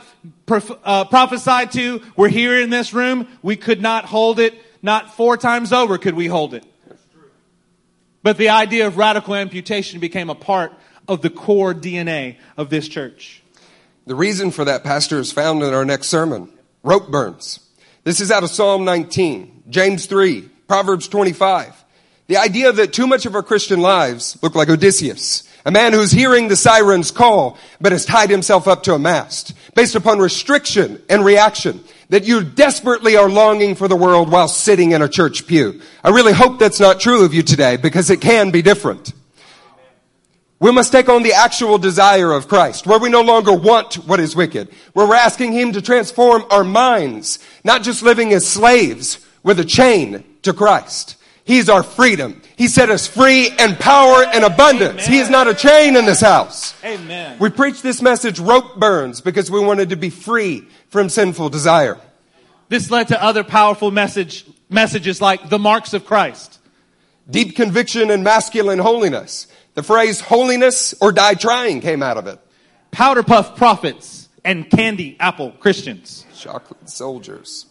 prof- uh, prophesied to, were here in this room, we could not hold it. Not four times over could we hold it. But the idea of radical amputation became a part of the core DNA of this church.
The reason for that, Pastor, is found in our next sermon rope burns. This is out of Psalm 19, James 3, Proverbs 25. The idea that too much of our Christian lives look like Odysseus, a man who's hearing the siren's call, but has tied himself up to a mast, based upon restriction and reaction, that you desperately are longing for the world while sitting in a church pew. I really hope that's not true of you today, because it can be different. We must take on the actual desire of Christ, where we no longer want what is wicked, where we're asking Him to transform our minds, not just living as slaves with a chain to Christ. He's our freedom. He set us free and power and abundance. He is not a chain in this house.
Amen.
We preach this message, rope burns, because we wanted to be free from sinful desire.
This led to other powerful message, messages like the marks of Christ.
Deep conviction and masculine holiness. The phrase holiness or die trying came out of it.
Powder puff prophets and candy apple Christians.
Chocolate soldiers.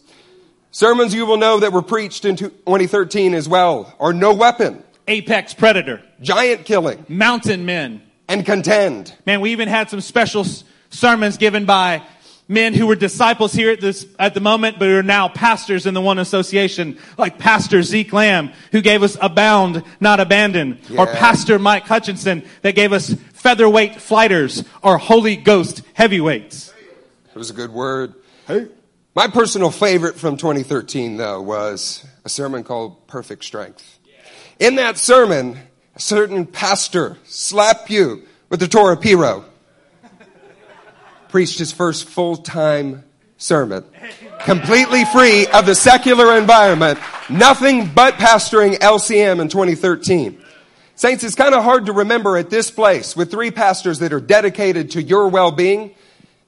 Sermons you will know that were preached in 2013 as well are no weapon,
Apex predator.
giant killing,
Mountain men.
and contend.
Man, we even had some special sermons given by men who were disciples here at this, at the moment, but are now pastors in the one association, like Pastor Zeke Lamb, who gave us abound, not abandon, or Pastor Mike Hutchinson that gave us featherweight flighters or Holy Ghost heavyweights.
It was a good word. Hey. My personal favorite from 2013, though, was a sermon called Perfect Strength. In that sermon, a certain pastor slapped you with the Torah Piro, preached his first full time sermon, completely free of the secular environment, nothing but pastoring LCM in 2013. Saints, it's kind of hard to remember at this place with three pastors that are dedicated to your well being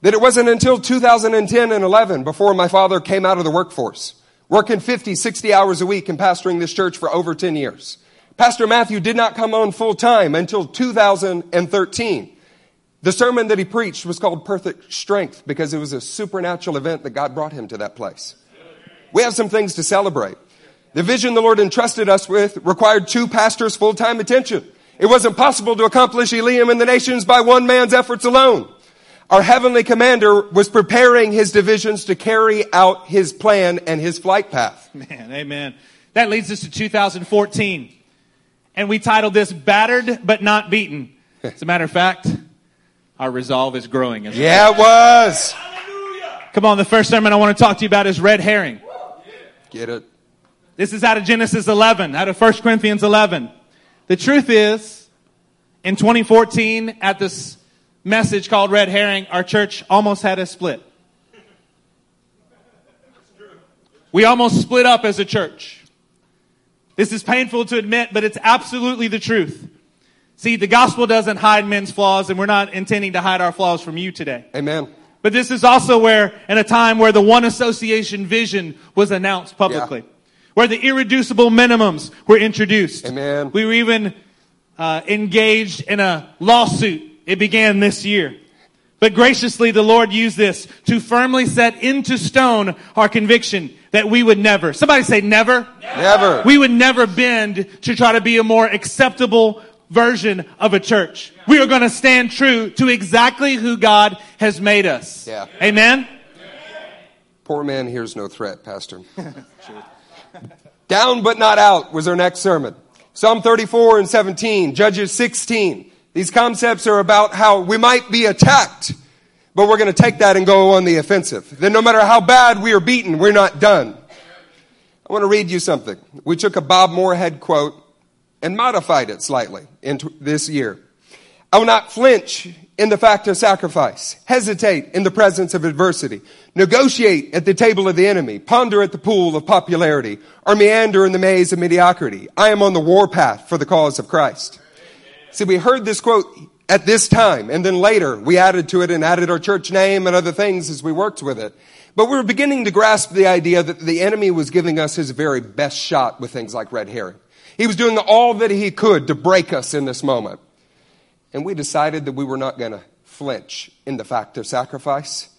that it wasn't until 2010 and 11 before my father came out of the workforce, working 50, 60 hours a week and pastoring this church for over 10 years. Pastor Matthew did not come on full time until 2013. The sermon that he preached was called Perfect Strength because it was a supernatural event that God brought him to that place. We have some things to celebrate. The vision the Lord entrusted us with required two pastors' full-time attention. It wasn't possible to accomplish Elim and the nations by one man's efforts alone. Our heavenly commander was preparing his divisions to carry out his plan and his flight path.
Man, amen. That leads us to 2014. And we titled this Battered But Not Beaten. As a matter of fact, our resolve is growing. As well.
Yeah, it was.
Come on, the first sermon I want to talk to you about is red herring.
Get it?
This is out of Genesis 11, out of 1 Corinthians 11. The truth is, in 2014, at this message called Red Herring, our church almost had a split. We almost split up as a church. This is painful to admit, but it's absolutely the truth. See, the gospel doesn't hide men's flaws, and we're not intending to hide our flaws from you today.
Amen.
But this is also where, in a time where the one association vision was announced publicly, where the irreducible minimums were introduced.
Amen.
We were even uh, engaged in a lawsuit. It began this year. But graciously, the Lord used this to firmly set into stone our conviction that we would never, somebody say never,
Never.
we would never bend to try to be a more acceptable version of a church. We are going to stand true to exactly who God has made us.
Yeah.
Amen?
Poor man hears no threat, Pastor. Down but not out was our next sermon. Psalm 34 and 17, Judges 16. These concepts are about how we might be attacked, but we're going to take that and go on the offensive. Then no matter how bad we are beaten, we're not done. I want to read you something. We took a Bob Moorhead quote and modified it slightly into this year. I will not flinch in the fact of sacrifice, hesitate in the presence of adversity, negotiate at the table of the enemy, ponder at the pool of popularity, or meander in the maze of mediocrity. I am on the warpath for the cause of Christ. See, we heard this quote at this time, and then later we added to it and added our church name and other things as we worked with it. But we were beginning to grasp the idea that the enemy was giving us his very best shot with things like red herring. He was doing all that he could to break us in this moment. And we decided that we were not going to flinch in the fact of sacrifice.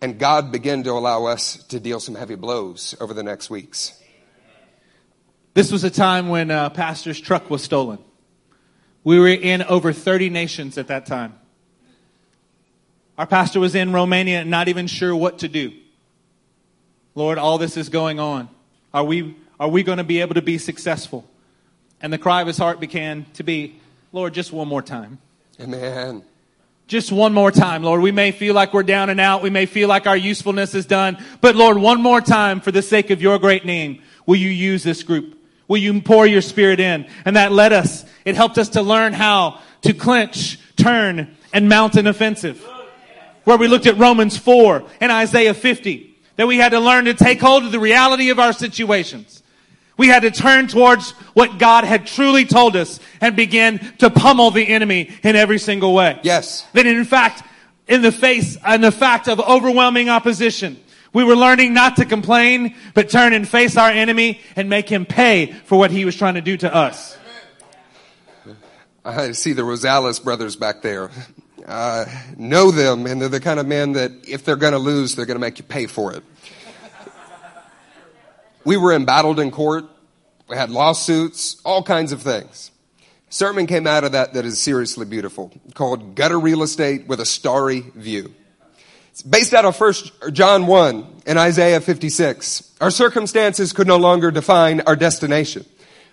And God began to allow us to deal some heavy blows over the next weeks.
This was a time when uh, pastor's truck was stolen. We were in over 30 nations at that time. Our pastor was in Romania and not even sure what to do. Lord, all this is going on. Are we, are we going to be able to be successful? And the cry of his heart began to be, Lord, just one more time.
Amen.
Just one more time, Lord. We may feel like we're down and out. We may feel like our usefulness is done. But Lord, one more time for the sake of your great name, will you use this group? Will you pour your spirit in? And that led us, it helped us to learn how to clinch, turn, and mount an offensive. Where we looked at Romans 4 and Isaiah 50, that we had to learn to take hold of the reality of our situations. We had to turn towards what God had truly told us and begin to pummel the enemy in every single way.
Yes.
That in fact, in the face and the fact of overwhelming opposition, we were learning not to complain, but turn and face our enemy and make him pay for what he was trying to do to us.
I see the Rosales brothers back there. Uh, know them, and they're the kind of men that if they're going to lose, they're going to make you pay for it. We were embattled in court. We had lawsuits, all kinds of things. sermon came out of that that is seriously beautiful, called Gutter Real Estate with a Starry View. It's based out of First John 1 and Isaiah 56. Our circumstances could no longer define our destination.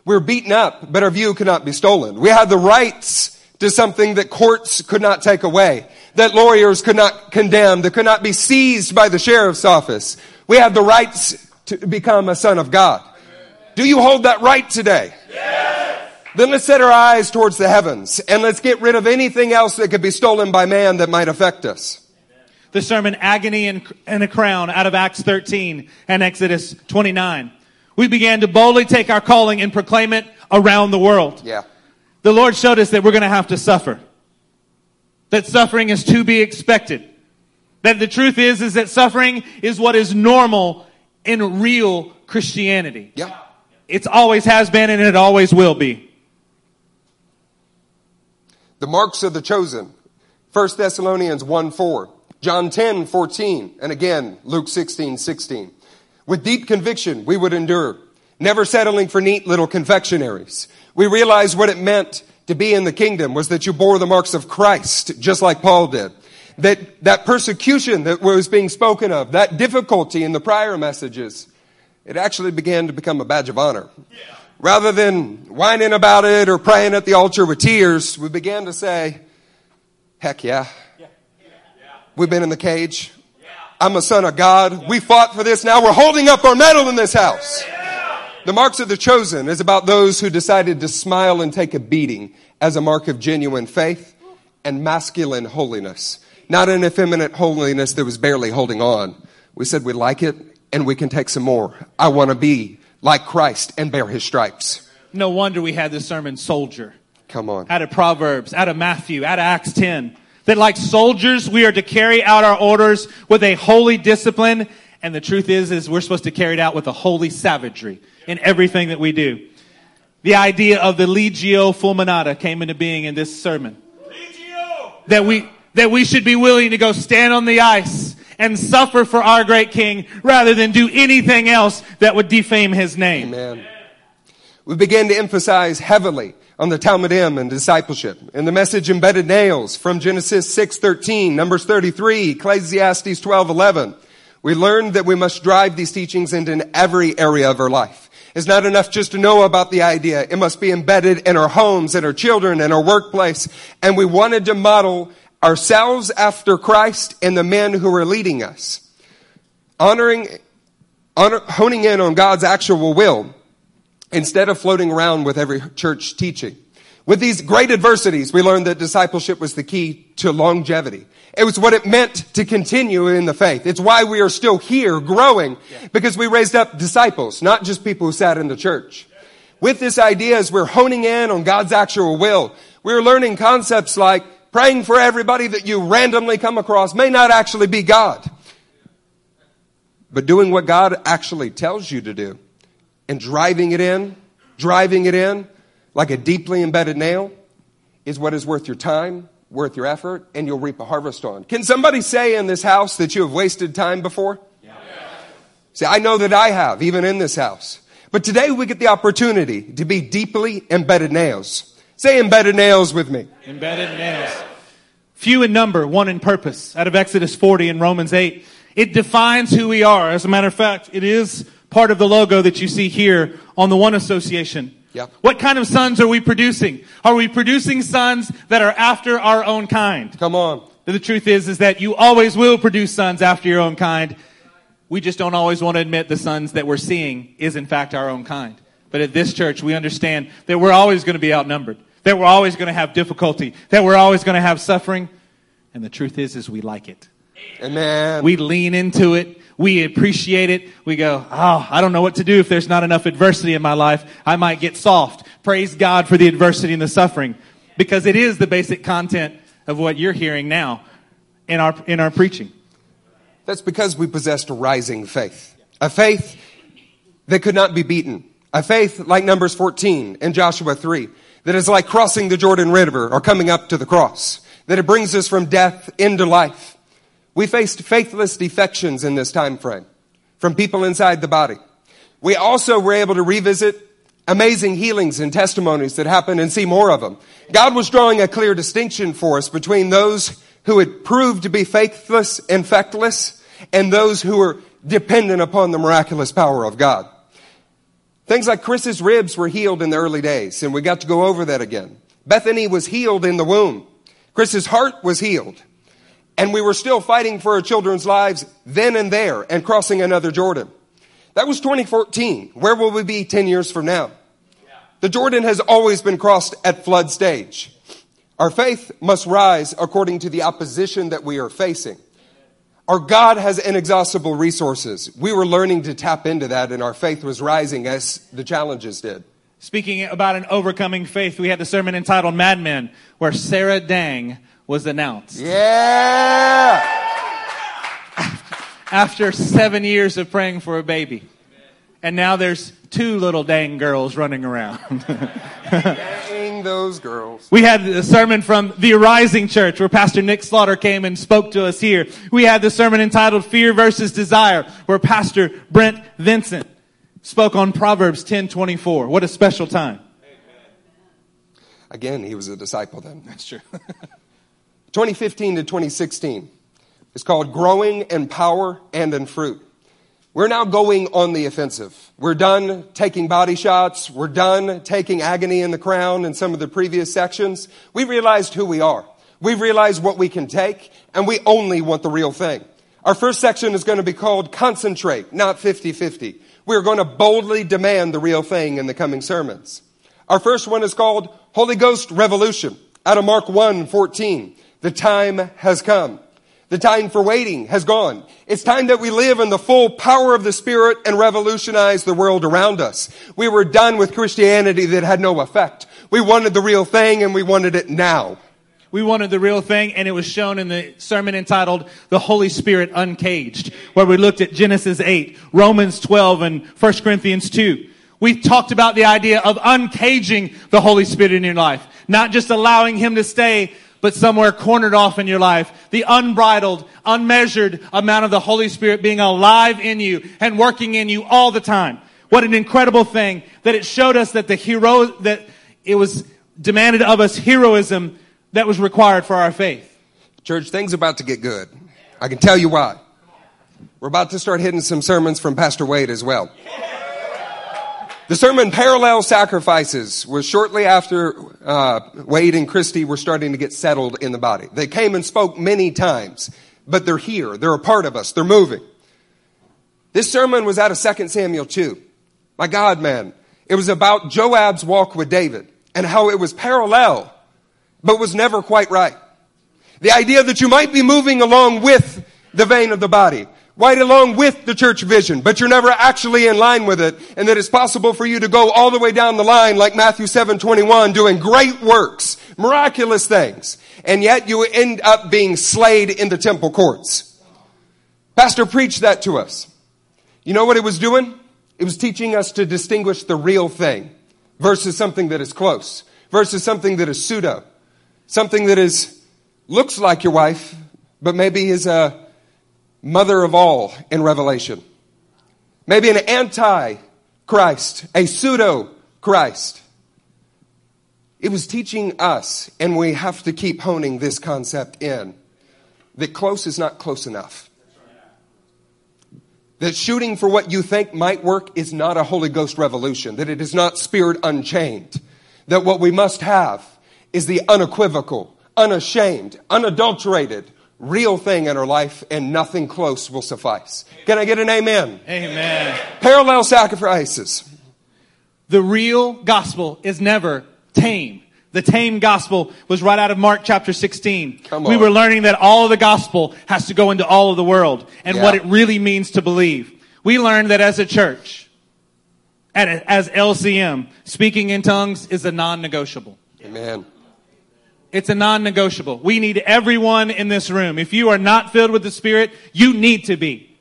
We're beaten up, but our view cannot be stolen. We have the rights to something that courts could not take away, that lawyers could not condemn, that could not be seized by the sheriff's office. We have the rights to become a son of God. Do you hold that right today? Yes. Then let's set our eyes towards the heavens and let's get rid of anything else that could be stolen by man that might affect us.
The sermon Agony and, and a Crown out of Acts 13 and Exodus 29. We began to boldly take our calling and proclaim it around the world.
Yeah.
The Lord showed us that we're going to have to suffer. That suffering is to be expected. That the truth is, is that suffering is what is normal in real Christianity.
Yeah.
It's always has been and it always will be.
The marks of the chosen. 1 Thessalonians 1 4. John 10 14. And again, Luke 16 16. With deep conviction, we would endure, never settling for neat little confectionaries. We realized what it meant to be in the kingdom was that you bore the marks of Christ, just like Paul did. That, that persecution that was being spoken of, that difficulty in the prior messages, it actually began to become a badge of honor. Rather than whining about it or praying at the altar with tears, we began to say, heck yeah. We've been in the cage. I'm a son of God. We fought for this. Now we're holding up our medal in this house. The marks of the chosen is about those who decided to smile and take a beating as a mark of genuine faith and masculine holiness. Not an effeminate holiness that was barely holding on. We said we like it and we can take some more. I want to be like Christ and bear his stripes.
No wonder we had this sermon soldier
Come on.
out of Proverbs, out of Matthew, out of Acts 10. That like soldiers, we are to carry out our orders with a holy discipline. And the truth is, is we're supposed to carry it out with a holy savagery in everything that we do. The idea of the legio fulminata came into being in this sermon. Legio! That we, that we should be willing to go stand on the ice and suffer for our great king rather than do anything else that would defame his name.
Amen. We began to emphasize heavily on the Talmidim and discipleship. In the message embedded nails from Genesis 6:13, Numbers 33, Ecclesiastes 12:11, we learned that we must drive these teachings into every area of our life. It's not enough just to know about the idea. It must be embedded in our homes, in our children, in our workplace. And we wanted to model ourselves after Christ and the men who are leading us. Honoring, honor, honing in on God's actual will instead of floating around with every church teaching. With these great adversities, we learned that discipleship was the key to longevity. It was what it meant to continue in the faith. It's why we are still here growing because we raised up disciples, not just people who sat in the church. With this idea, as we're honing in on God's actual will, we're learning concepts like praying for everybody that you randomly come across may not actually be God. But doing what God actually tells you to do and driving it in, driving it in like a deeply embedded nail is what is worth your time, worth your effort, and you'll reap a harvest on. Can somebody say in this house that you have wasted time before? Yeah. See, I know that I have, even in this house. But today we get the opportunity to be deeply embedded nails. Say embedded nails with me.
Embedded nails. Few in number, one in purpose. Out of Exodus 40 and Romans 8. It defines who we are. As a matter of fact, it is part of the logo that you see here on the One Association.
Yep.
What kind of sons are we producing? Are we producing sons that are after our own kind?
Come on.
The truth is, is that you always will produce sons after your own kind. We just don't always want to admit the sons that we're seeing is in fact our own kind. But at this church, we understand that we're always going to be outnumbered, that we're always going to have difficulty, that we're always going to have suffering. And the truth is, is we like it.
Amen.
We lean into it. We appreciate it. We go, oh, I don't know what to do if there's not enough adversity in my life. I might get soft. Praise God for the adversity and the suffering because it is the basic content of what you're hearing now in our, in our preaching.
That's because we possessed a rising faith. A faith that could not be beaten. A faith like Numbers 14 and Joshua 3 that is like crossing the Jordan River or coming up to the cross. That it brings us from death into life. We faced faithless defections in this time frame from people inside the body. We also were able to revisit amazing healings and testimonies that happened and see more of them. God was drawing a clear distinction for us between those who had proved to be faithless and feckless and those who were dependent upon the miraculous power of God. Things like Chris's ribs were healed in the early days, and we got to go over that again. Bethany was healed in the womb. Chris's heart was healed. And we were still fighting for our children's lives then and there and crossing another Jordan. That was 2014. Where will we be 10 years from now? The Jordan has always been crossed at flood stage. Our faith must rise according to the opposition that we are facing. Our God has inexhaustible resources. We were learning to tap into that, and our faith was rising as the challenges did.
Speaking about an overcoming faith, we had the sermon entitled Mad Men, where Sarah Dang was announced.
Yeah!
After seven years of praying for a baby. And now there's two little dang girls running around.
Dang those girls.
We had a sermon from the Arising Church where Pastor Nick Slaughter came and spoke to us here. We had the sermon entitled Fear versus Desire where Pastor Brent Vincent spoke on Proverbs 10:24. What a special time.
Again, he was a disciple then.
That's true.
2015 to 2016 is called Growing in Power and in Fruit. We're now going on the offensive. We're done taking body shots. We're done taking agony in the crown in some of the previous sections. We've realized who we are. We've realized what we can take, and we only want the real thing. Our first section is going to be called Concentrate, not 50-50. We're going to boldly demand the real thing in the coming sermons. Our first one is called Holy Ghost Revolution, out of Mark 1, 14. The time has come. The time for waiting has gone. It's time that we live in the full power of the Spirit and revolutionize the world around us. We were done with Christianity that had no effect. We wanted the real thing and we wanted it now.
We wanted the real thing, and it was shown in the sermon entitled The Holy Spirit Uncaged, where we looked at Genesis 8, Romans 12, and 1 Corinthians 2. We talked about the idea of uncaging the Holy Spirit in your life, not just allowing Him to stay but somewhere cornered off in your life. The unbridled, unmeasured amount of the Holy Spirit being alive in you and working in you all the time. What an incredible thing that it showed us that the hero, that it was demanded of us heroism that was required for our faith.
Church, things about to get good. I can tell you why. We're about to start hitting some sermons from Pastor Wade as well. The sermon Parallel Sacrifices was shortly after uh, Wade and Christy were starting to get settled in the body. They came and spoke many times, but they're here. They're a part of us. They're moving. This sermon was out of 2 Samuel 2. My God, man. It was about Joab's walk with David and how it was parallel, but was never quite right. The idea that you might be moving along with the vein of the body, right along with the church vision, but you're never actually in line with it, and that it's possible for you to go all the way down the line like Matthew 7, 21, doing great works, miraculous things, and yet you end up being slayed in the temple courts. Pastor preached that to us. You know what it was doing? It was teaching us to distinguish the real thing versus something that is close, versus something that is pseudo, something that is, looks like your wife, but maybe is a, mother of all in Revelation. Maybe an anti Christ, a pseudo Christ. It was teaching us, and we have to keep honing this concept in, that close is not close enough. That shooting for what you think might work is not a Holy Ghost revolution, that it is not spirit unchained. That what we must have is the unequivocal, unashamed, unadulterated, real thing in our life and nothing close will suffice. Can I get an amen?
Amen.
Parallel sacrifices.
The real gospel is never tame. The tame gospel was right out of Mark chapter 16.
Come
We were learning that all of the gospel has to go into all of the world and
Yeah.
what it really means to believe. We learned that as a church, and as LCM, speaking in tongues is a non-negotiable.
Amen.
It's a non-negotiable. We need everyone in this room. If you are not filled with the Spirit, you need to be.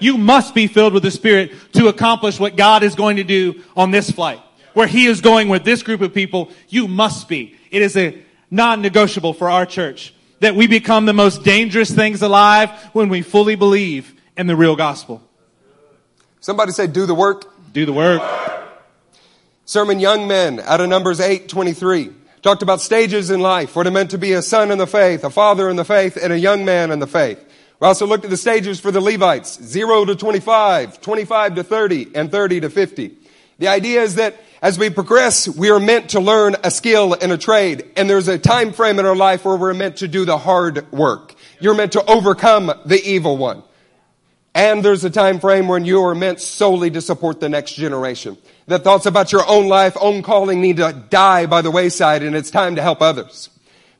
You must be filled with the Spirit to accomplish what God is going to do on this flight. Where He is going with this group of people, you must be. It is a non-negotiable for our church that we become the most dangerous things alive when we fully believe in the real gospel.
Somebody say, do the work.
Do the work.
Sermon Young Men out of Numbers 8, 23. Talked about stages in life, what it meant to be a son in the faith, a father in the faith, and a young man in the faith. We also looked at the stages for the Levites, 0 to 25, 25 to 30, and 30 to 50. The idea is that as we progress, we are meant to learn a skill and a trade, and there's a time frame in our life where we're meant to do the hard work. You're meant to overcome the evil one. And there's a time frame when you are meant solely to support the next generation. That thoughts about your own life, own calling need to die by the wayside and it's time to help others.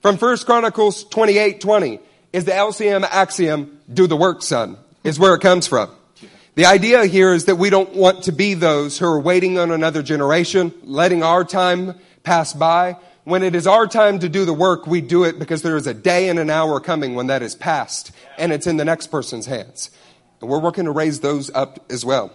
From 1 Chronicles 28, 20 is the LCM axiom, do the work, son, is where it comes from. The idea here is that we don't want to be those who are waiting on another generation, letting our time pass by. When it is our time to do the work, we do it because there is a day and an hour coming when that is past and it's in the next person's hands. And we're working to raise those up as well.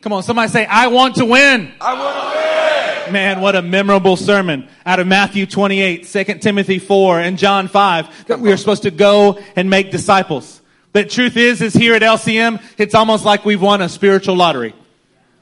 Come on, somebody say, I want to win.
I want to win!
Man, what a memorable sermon out of Matthew 28, 2 Timothy 4, and John 5 that we are supposed to go and make disciples. But truth is, is here at LCM, it's almost like we've won a spiritual lottery.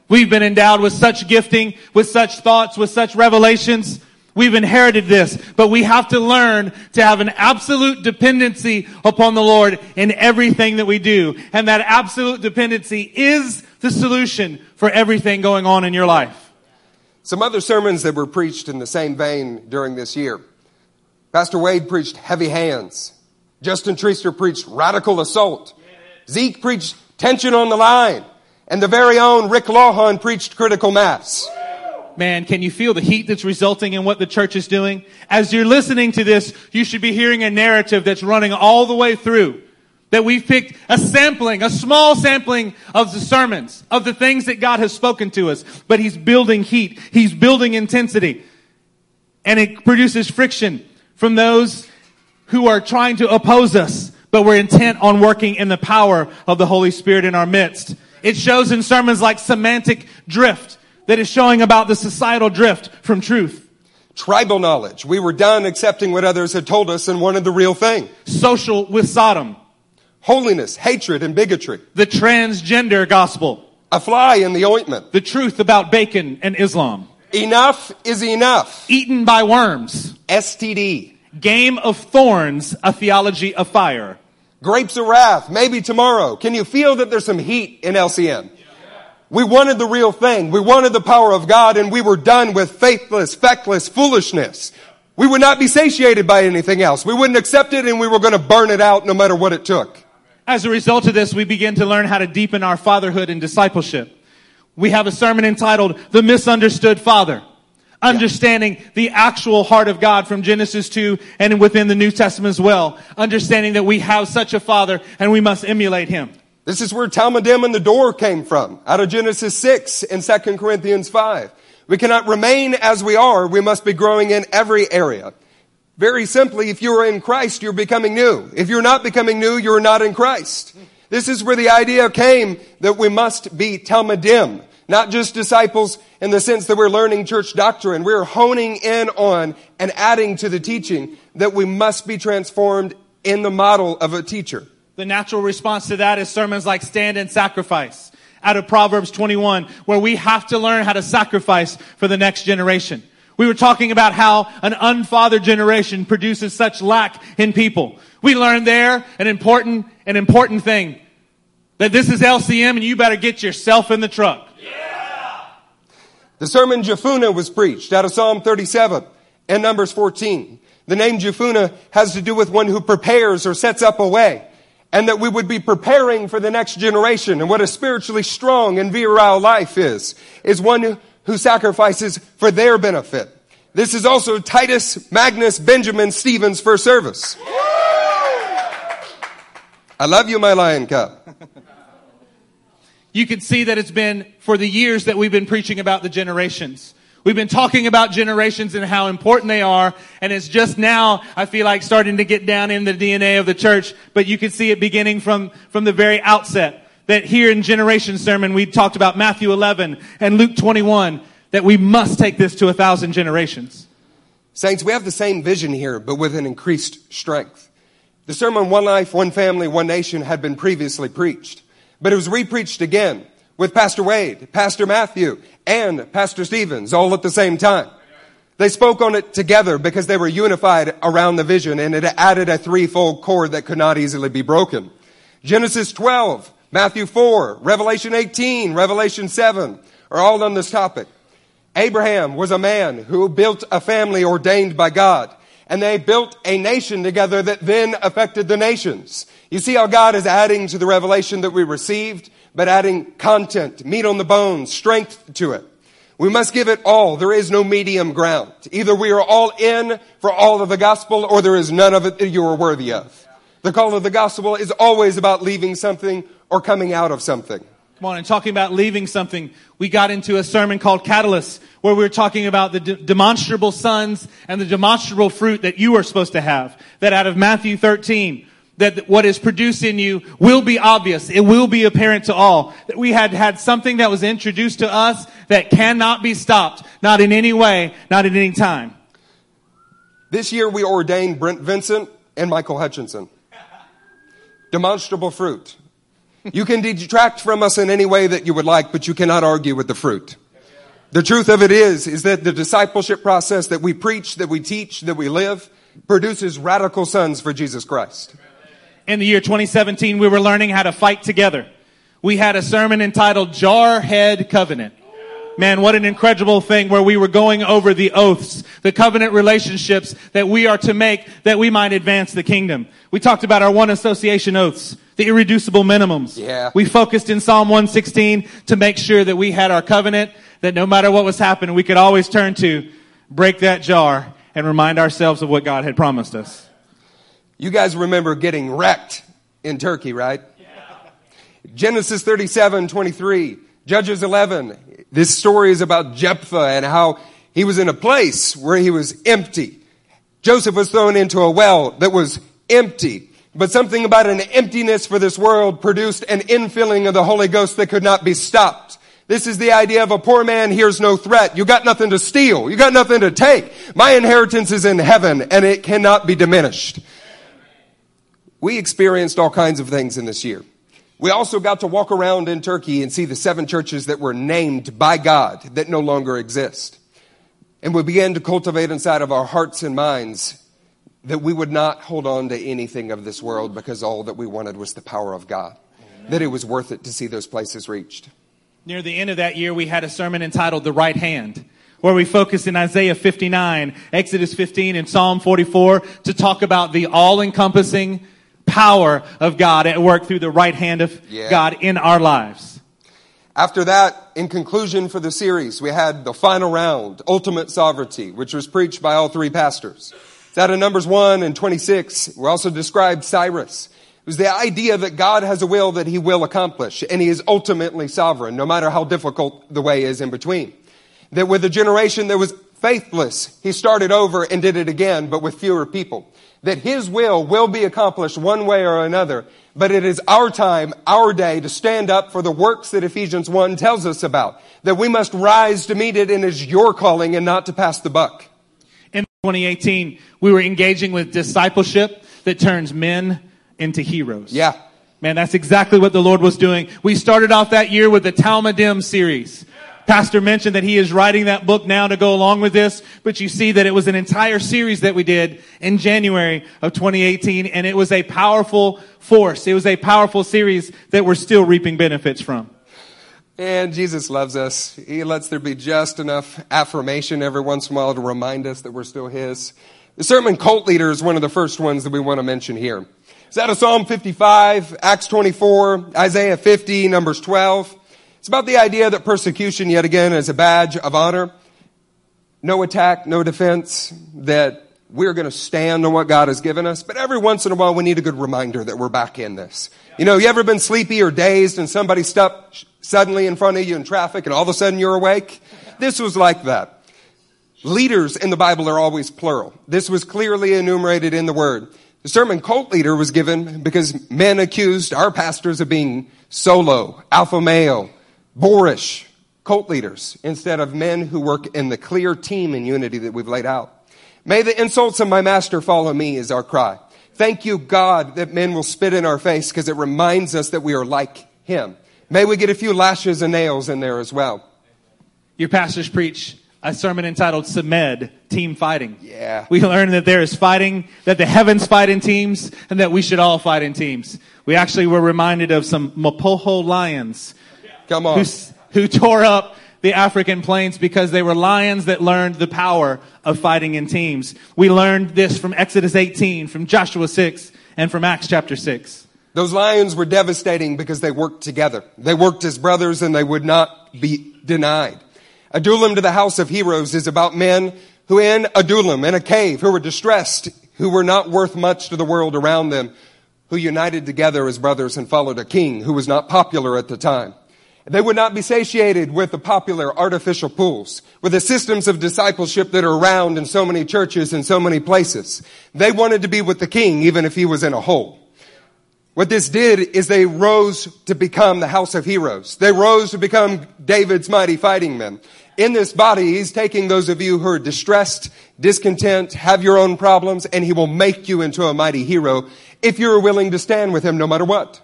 We've been endowed with such gifting, with such thoughts, with such revelations. We've inherited this, but we have to learn to have an absolute dependency upon the Lord in everything that we do. And that absolute dependency is the solution for everything going on in your life.
Some other sermons that were preached in the same vein during this year. Pastor Wade preached heavy hands. Justin Treaster preached radical assault. Zeke preached tension on the line. And the very own Rick Lawhon preached critical mass.
Man, can you feel the heat that's resulting in what the church is doing? As you're listening to this, you should be hearing a narrative that's running all the way through. That we've picked a sampling, a small sampling of the sermons, of the things that God has spoken to us. But He's building heat. He's building intensity. And it produces friction from those who are trying to oppose us, but we're intent on working in the power of the Holy Spirit in our midst. It shows in sermons like semantic drift that is showing about the societal drift from truth.
Tribal knowledge. We were done accepting what others had told us and wanted the real thing.
Social with Sodom.
Holiness, hatred, and bigotry.
The transgender gospel.
A fly in the ointment.
The truth about bacon and Islam.
Enough is enough.
Eaten by worms.
STD.
Game of thorns, a theology of fire.
Grapes of wrath. Maybe tomorrow. Can you feel that there's some heat in LCM? We wanted the real thing. We wanted the power of God and we were done with faithless, feckless foolishness. We would not be satiated by anything else. We wouldn't accept it and we were going to burn it out no matter what it took.
As a result of this, we begin to learn how to deepen our fatherhood and discipleship. We have a sermon entitled The Misunderstood Father. Understanding the actual heart of God from Genesis 2 and within the New Testament as well. Understanding that we have such a father and we must emulate him.
This is where Talmidim and the door came from, out of Genesis 6 and 2 Corinthians 5. We cannot remain as we are. We must be growing in every area. Very simply, if you are in Christ, you're becoming new. If you're not becoming new, you're not in Christ. This is where the idea came that we must be Talmidim, not just disciples in the sense that we're learning church doctrine. We're honing in on and adding to the teaching that we must be transformed in the model of a teacher.
The natural response to that is sermons like Stand and Sacrifice out of Proverbs 21, where we have to learn how to sacrifice for the next generation. We were talking about how an unfathered generation produces such lack in people. We learned there an important, an important thing. That this is LCM and you better get yourself in the truck. Yeah.
The sermon Jephunneh was preached out of Psalm 37 and Numbers 14. The name Jephunneh has to do with one who prepares or sets up a way. And that we would be preparing for the next generation. And what a spiritually strong and virile life is, is one who, sacrifices for their benefit. This is also Titus Magnus Benjamin Stevens' first service. I love you, my lion cub.
You can see that it's been for the years that we've been preaching about the generations. We've been talking about generations and how important they are, and it's just now, I feel like, starting to get down in the DNA of the church, but you can see it beginning from, from the very outset. That here in Generation Sermon, we talked about Matthew 11 and Luke 21, that we must take this to a thousand generations.
Saints, we have the same vision here, but with an increased strength. The sermon, One Life, One Family, One Nation, had been previously preached, but it was repreached again with Pastor Wade, Pastor Matthew, and Pastor Stevens all at the same time. They spoke on it together because they were unified around the vision and it added a threefold cord that could not easily be broken. Genesis 12, Matthew 4, Revelation 18, Revelation 7 are all on this topic. Abraham was a man who built a family ordained by God and they built a nation together that then affected the nations. You see how God is adding to the revelation that we received, but adding content, meat on the bones, strength to it. We must give it all. There is no medium ground. Either we are all in for all of the gospel or there is none of it that you are worthy of. The call of the gospel is always about leaving something or coming out of something.
Come on, and talking about leaving something, we got into a sermon called Catalyst, where we were talking about the de- demonstrable sons and the demonstrable fruit that you are supposed to have. That out of Matthew 13, that what is produced in you will be obvious. It will be apparent to all. That we had had something that was introduced to us that cannot be stopped. Not in any way, not at any time.
This year we ordained Brent Vincent and Michael Hutchinson. Demonstrable fruit. You can detract from us in any way that you would like, but you cannot argue with the fruit. The truth of it is, is that the discipleship process that we preach, that we teach, that we live, produces radical sons for Jesus Christ.
In the year 2017, we were learning how to fight together. We had a sermon entitled Jarhead Covenant. Man, what an incredible thing where we were going over the oaths, the covenant relationships that we are to make that we might advance the kingdom. We talked about our one association oaths, the irreducible minimums.
Yeah.
We focused in Psalm 116 to make sure that we had our covenant, that no matter what was happening, we could always turn to break that jar and remind ourselves of what God had promised us.
You guys remember getting wrecked in Turkey, right? Genesis 37, 23, Judges 11. This story is about Jephthah and how he was in a place where he was empty. Joseph was thrown into a well that was empty. But something about an emptiness for this world produced an infilling of the Holy Ghost that could not be stopped. This is the idea of a poor man hears no threat. You got nothing to steal. You got nothing to take. My inheritance is in heaven and it cannot be diminished. We experienced all kinds of things in this year. We also got to walk around in Turkey and see the seven churches that were named by God that no longer exist. And we began to cultivate inside of our hearts and minds that we would not hold on to anything of this world because all that we wanted was the power of God. That it was worth it to see those places reached.
Near the end of that year, we had a sermon entitled The Right Hand, where we focused in Isaiah 59, Exodus 15, and Psalm 44 to talk about the all-encompassing power of God at work through the right hand of
Yeah.
God in our lives.
After that, in conclusion for the series, we had the final round, Ultimate Sovereignty, which was preached by all three pastors. It's out of Numbers 1 and 26. We also described Cyrus. It was the idea that God has a will that he will accomplish, and he is ultimately sovereign, no matter how difficult the way is in between. That with a generation that was faithless, he started over and did it again, but with fewer people. That his will will be accomplished one way or another, but it is our time, our day to stand up for the works that Ephesians 1 tells us about. That we must rise to meet it and it is your calling and not to pass the buck.
In 2018, we were engaging with discipleship that turns men into heroes.
Yeah.
Man, that's exactly what the Lord was doing. We started off that year with the Talmidim series. Pastor mentioned that he is writing that book now to go along with this, but you see that it was an entire series that we did in January of 2018, and it was a powerful force. It was a powerful series that we're still reaping benefits from.
And Jesus loves us. He lets there be just enough affirmation every once in a while to remind us that we're still His. The sermon cult leader is one of the first ones that we want to mention here. It's out of Psalm 55, Acts 24, Isaiah 50, Numbers 12. It's about the idea that persecution, yet again, is a badge of honor. No attack, no defense, that we're going to stand on what God has given us. But every once in a while, we need a good reminder that we're back in this. You know, you ever been sleepy or dazed and somebody stepped suddenly in front of you in traffic and all of a sudden you're awake? This was like that. Leaders in the Bible are always plural. This was clearly enumerated in the Word. The sermon cult leader was given because men accused our pastors of being solo, alpha male, boorish cult leaders instead of men who work in the clear team and unity that we've laid out. May the insults of my master follow me is our cry. Thank you, God, that men will spit in our face because it reminds us that we are like him. May we get a few lashes and nails in there as well.
Your pastors preach a sermon entitled Semed, Team Fighting.
Yeah.
We learned that there is fighting, that the heavens fight in teams, and that we should all fight in teams. We actually were reminded of some Mapogo lions
Come
who,
on.
s- who tore up the African plains because they were lions that learned the power of fighting in teams. We learned this from Exodus 18, from Joshua 6, and from Acts chapter 6.
Those lions were devastating because they worked together. They worked as brothers and they would not be denied. Adullam to the house of heroes is about men who in Adullam, in a cave, who were distressed, who were not worth much to the world around them, who united together as brothers and followed a king who was not popular at the time. They would not be satiated with the popular artificial pools, with the systems of discipleship that are around in so many churches and so many places. They wanted to be with the king even if he was in a hole. What this did is they rose to become the house of heroes. They rose to become David's mighty fighting men. In this body, he's taking those of you who are distressed, discontent, have your own problems, and he will make you into a mighty hero if you're willing to stand with him no matter what.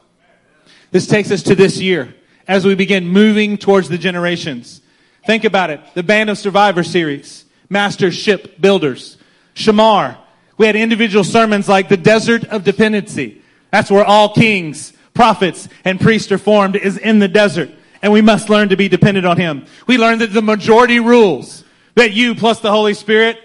This takes us to this year as we begin moving towards the generations. Think about it. The Band of Survivor series, Master Ship Builders, Shamar. We had individual sermons like the Desert of Dependency. That's where all kings, prophets, and priests are formed is in the desert. And we must learn to be dependent on Him. We learned that the majority rules that you plus the Holy Spirit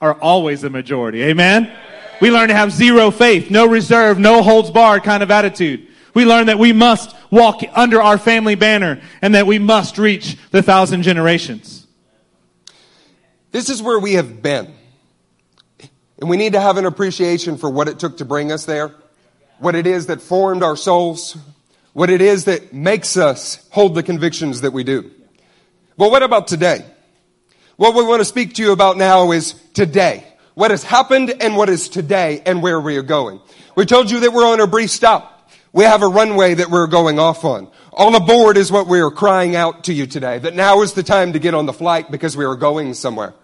are always the majority. Amen? We learn to have zero faith, no reserve, no holds barred kind of attitude. We learn that we must walk under our family banner and that we must reach the thousand generations.
This is where we have been. And we need to have an appreciation for what it took to bring us there, what it is that formed our souls, what it is that makes us hold the convictions that we do. But what about today? What we want to speak to you about now is today. What has happened and what is today and where we are going. We told you that we're on a brief stop. We have a runway that we're going off on. All aboard is what we are crying out to you today, that now is the time to get on the flight because we are going somewhere.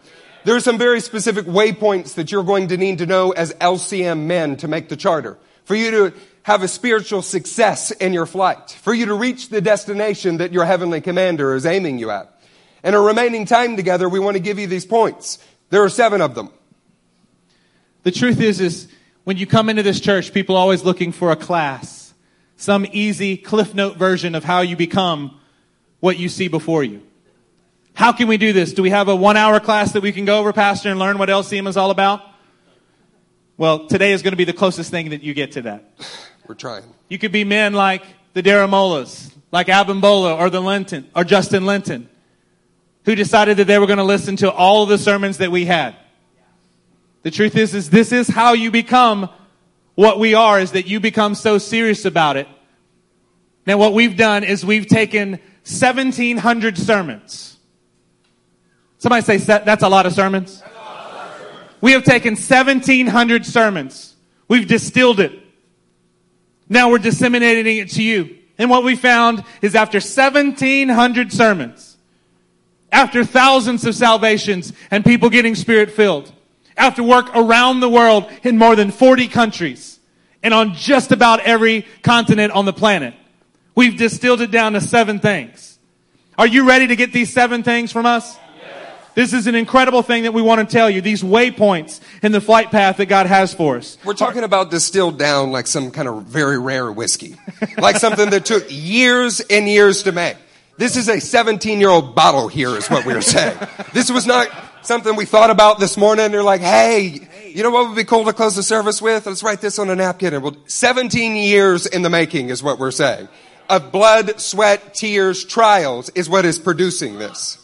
There are some very specific waypoints that you're going to need to know as LCM men to make the charter. For you to have a spiritual success in your flight. For you to reach the destination that your heavenly commander is aiming you at. In our remaining time together, we want to give you these points. There are seven of them.
The truth is, is when you come into this church, people are always looking for a class, some easy cliff note version of how you become what you see before you. How can we do this? Do we have a one hour class that we can go over, Pastor, and learn what LCM is all about? Well, today is going to be the closest thing that you get to that.
We're trying.
You could be men like the Daramolas, like Abimbola or the Linton or Justin Linton, who decided that they were going to listen to all of the sermons that we had. The truth is, is this is how you become what we are, is that you become so serious about it. Now what we've done is we've taken 1700 sermons. Somebody say, that's a lot of sermons. We have taken 1700 sermons. We've distilled it. Now we're disseminating it to you. And what we found is after 1700 sermons, after thousands of salvations and people getting spirit filled, after work around the world in more than 40 countries and on just about every continent on the planet, we've distilled it down to seven things. Are you ready to get these seven things from us? This is an incredible thing that we want to tell you. These waypoints in the flight path that God has for us.
We're talking about distilled down like some kind of very rare whiskey. like something that took years and years to make. This is a 17 year old bottle here is what we are saying. This was not something we thought about this morning. They're like, hey, you know what would be cool to close the service with? Let's write this on a napkin. And we'll, 17 years in the making is what we're saying. Of blood, sweat, tears, trials is what is producing this.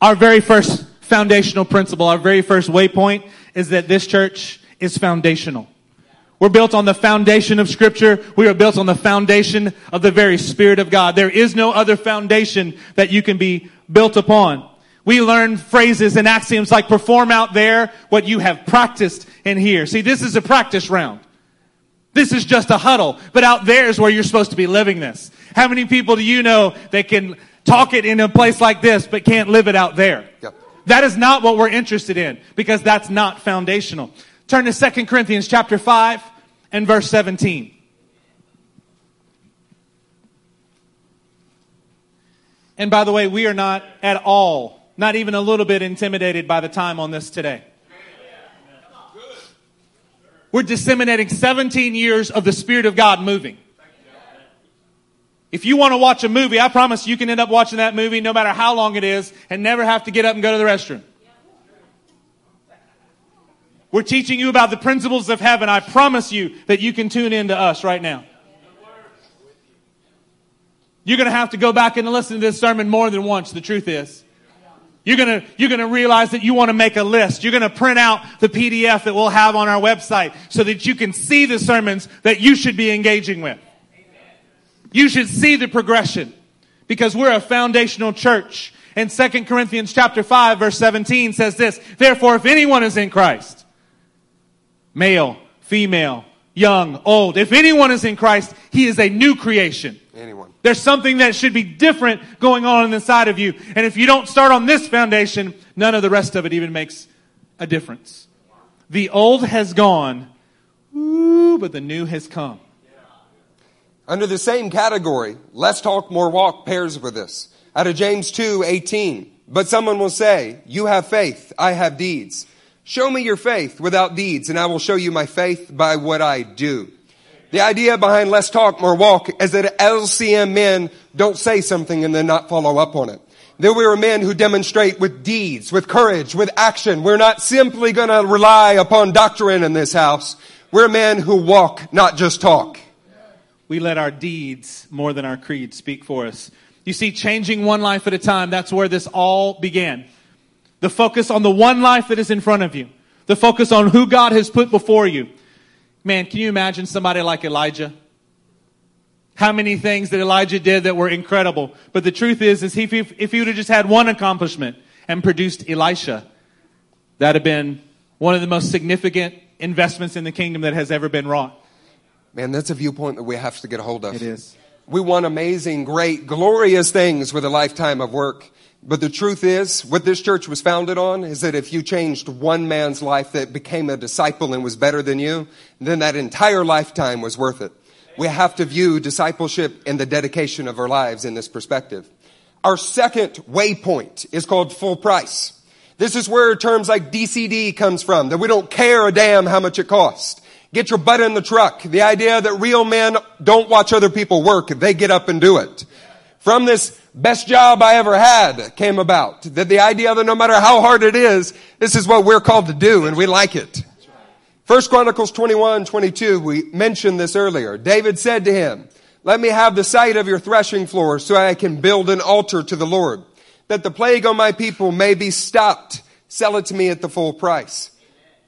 Our very first foundational principle, our very first waypoint is that this church is foundational. We're built on the foundation of scripture. We are built on the foundation of the very spirit of God. There is no other foundation that you can be built upon. We learn phrases and axioms like perform out there what you have practiced in here. See, this is a practice round. This is just a huddle, but out there is where you're supposed to be living this. How many people do you know that can talk it in a place like this, but can't live it out there.
Yep.
That is not what we're interested in because that's not foundational. Turn to 2 Corinthians chapter 5 and verse 17. And by the way, we are not at all, not even a little bit intimidated by the time on this today. We're disseminating 17 years of the Spirit of God moving. If you want to watch a movie, I promise you can end up watching that movie no matter how long it is and never have to get up and go to the restroom. We're teaching you about the principles of heaven. I promise you that you can tune in to us right now. You're going to have to go back and listen to this sermon more than once, the truth is. You're to, you're to realize that you want to make a list. You're to print out the PDF that we'll have on our website so that you can see the sermons that you should be engaging with. You should see the progression because we're a foundational church. And 2 Corinthians chapter 5 verse 17 says this, therefore if anyone is in Christ, male, female, young, old, if anyone is in Christ, he is a new creation.
Anyone.
There's something that should be different going on inside of you. And if you don't start on this foundation, none of the rest of it even makes a difference. The old has gone, ooh, but the new has come.
Under the same category, let's talk more walk pairs with this. Out of James 2, 18. But someone will say, you have faith, I have deeds. Show me your faith without deeds, and I will show you my faith by what I do. The idea behind let's talk more walk is that LCM men don't say something and then not follow up on it. That we are men who demonstrate with deeds, with courage, with action. We're not simply gonna rely upon doctrine in this house. We're men who walk, not just talk
we let our deeds more than our creed speak for us. You see, changing one life at a time, that's where this all began. The focus on the one life that is in front of you. The focus on who God has put before you. Man, can you imagine somebody like Elijah? How many things that Elijah did that were incredible. But the truth is, is he, if he would have just had one accomplishment and produced Elisha, that'd have been one of the most significant investments in the kingdom that has ever been wrought.
Man, that's a viewpoint that we have to get a hold of.
It is.
We want amazing, great, glorious things with a lifetime of work. But the truth is, what this church was founded on is that if you changed one man's life that became a disciple and was better than you, then that entire lifetime was worth it. We have to view discipleship and the dedication of our lives in this perspective. Our second waypoint is called full price. This is where terms like DCD comes from, that we don't care a damn how much it costs. Get your butt in the truck. The idea that real men don't watch other people work. They get up and do it. From this best job I ever had came about. That the idea that no matter how hard it is, this is what we're called to do and we like it. First Chronicles 21, 22, we mentioned this earlier. David said to him, let me have the site of your threshing floor so I can build an altar to the Lord, that the plague on my people may be stopped. Sell it to me at the full price.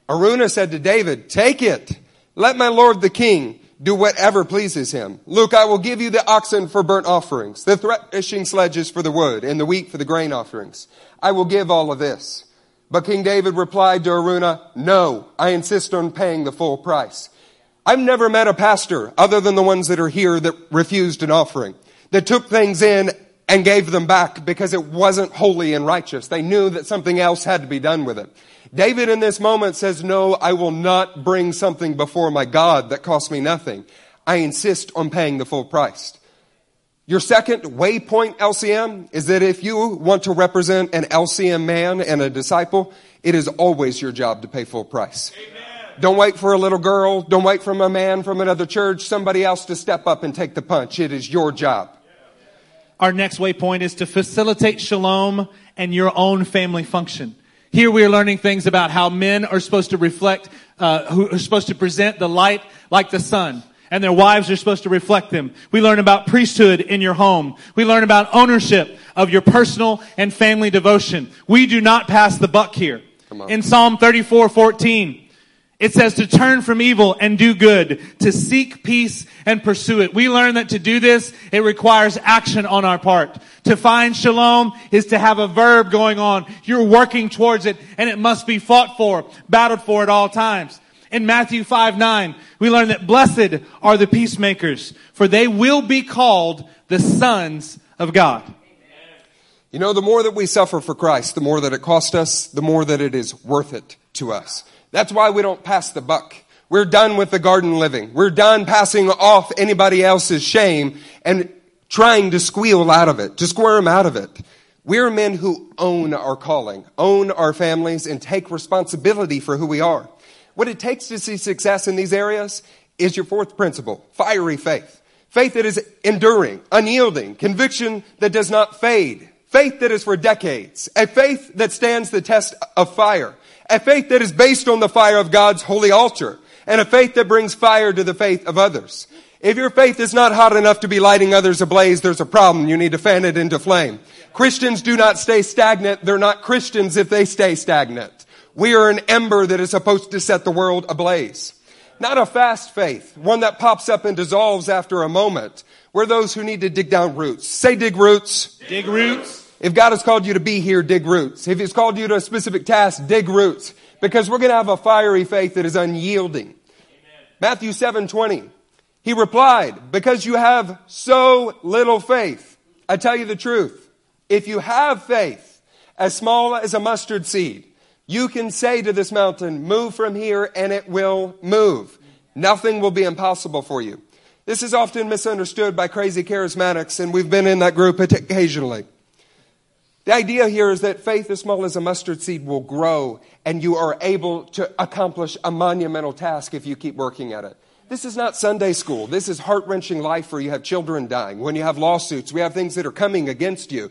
Araunah said to David, take it. Let my Lord the king do whatever pleases him. Look, I will give you the oxen for burnt offerings, the threshing sledges for the wood, and the wheat for the grain offerings. I will give all of this. But King David replied to Araunah, no, I insist on paying the full price. I've never met a pastor other than the ones that are here that refused an offering, that took things in and gave them back because it wasn't holy and righteous. They knew that something else had to be done with it. David in this moment says, no, I will not bring something before my God that costs me nothing. I insist on paying the full price. Your second waypoint LCM is that if you want to represent an LCM man and a disciple, it is always your job to pay full price. Amen. Don't wait for a little girl. Don't wait for a man from another church, somebody else to step up and take the punch. It is your job.
Our next waypoint is to facilitate shalom and your own family function. Here we are learning things about how men are supposed to reflect, uh, who are supposed to present the light like the sun. And their wives are supposed to reflect them. We learn about priesthood in your home. We learn about ownership of your personal and family devotion. We do not pass the buck here. In Psalm 34, 14, it says to turn from evil and do good, to seek peace and pursue it. We learn that to do this, it requires action on our part. To find shalom is to have a verb going on. You're working towards it and it must be fought for, battled for at all times. In Matthew 5, 9, we learn that blessed are the peacemakers, for they will be called the sons of God.
You know, the more that we suffer for Christ, the more that it costs us, the more that it is worth it to us. That's why we don't pass the buck. We're done with the garden living. We're done passing off anybody else's shame and trying to squeal out of it, to squirm out of it. We're men who own our calling, own our families, and take responsibility for who we are. What it takes to see success in these areas is your fourth principle, fiery faith. Faith that is enduring, unyielding, conviction that does not fade, faith that is for decades, a faith that stands the test of fire, a faith that is based on the fire of God's holy altar, and a faith that brings fire to the faith of others. If your faith is not hot enough to be lighting others ablaze, there's a problem. You need to fan it into flame. Christians do not stay stagnant. They're not Christians if they stay stagnant. We are an ember that is supposed to set the world ablaze. Not a fast faith, one that pops up and dissolves after a moment. We're those who need to dig down roots. Say dig roots.
Dig roots.
If God has called you to be here, dig roots. If He's called you to a specific task, dig roots. Because we're going to have a fiery faith that is unyielding. Amen. Matthew 7 20. He replied, because you have so little faith. I tell you the truth. If you have faith as small as a mustard seed, you can say to this mountain, move from here and it will move. Nothing will be impossible for you. This is often misunderstood by crazy charismatics and we've been in that group occasionally. The idea here is that faith as small as a mustard seed will grow and you are able to accomplish a monumental task if you keep working at it. This is not Sunday school. This is heart wrenching life where you have children dying, when you have lawsuits, we have things that are coming against you.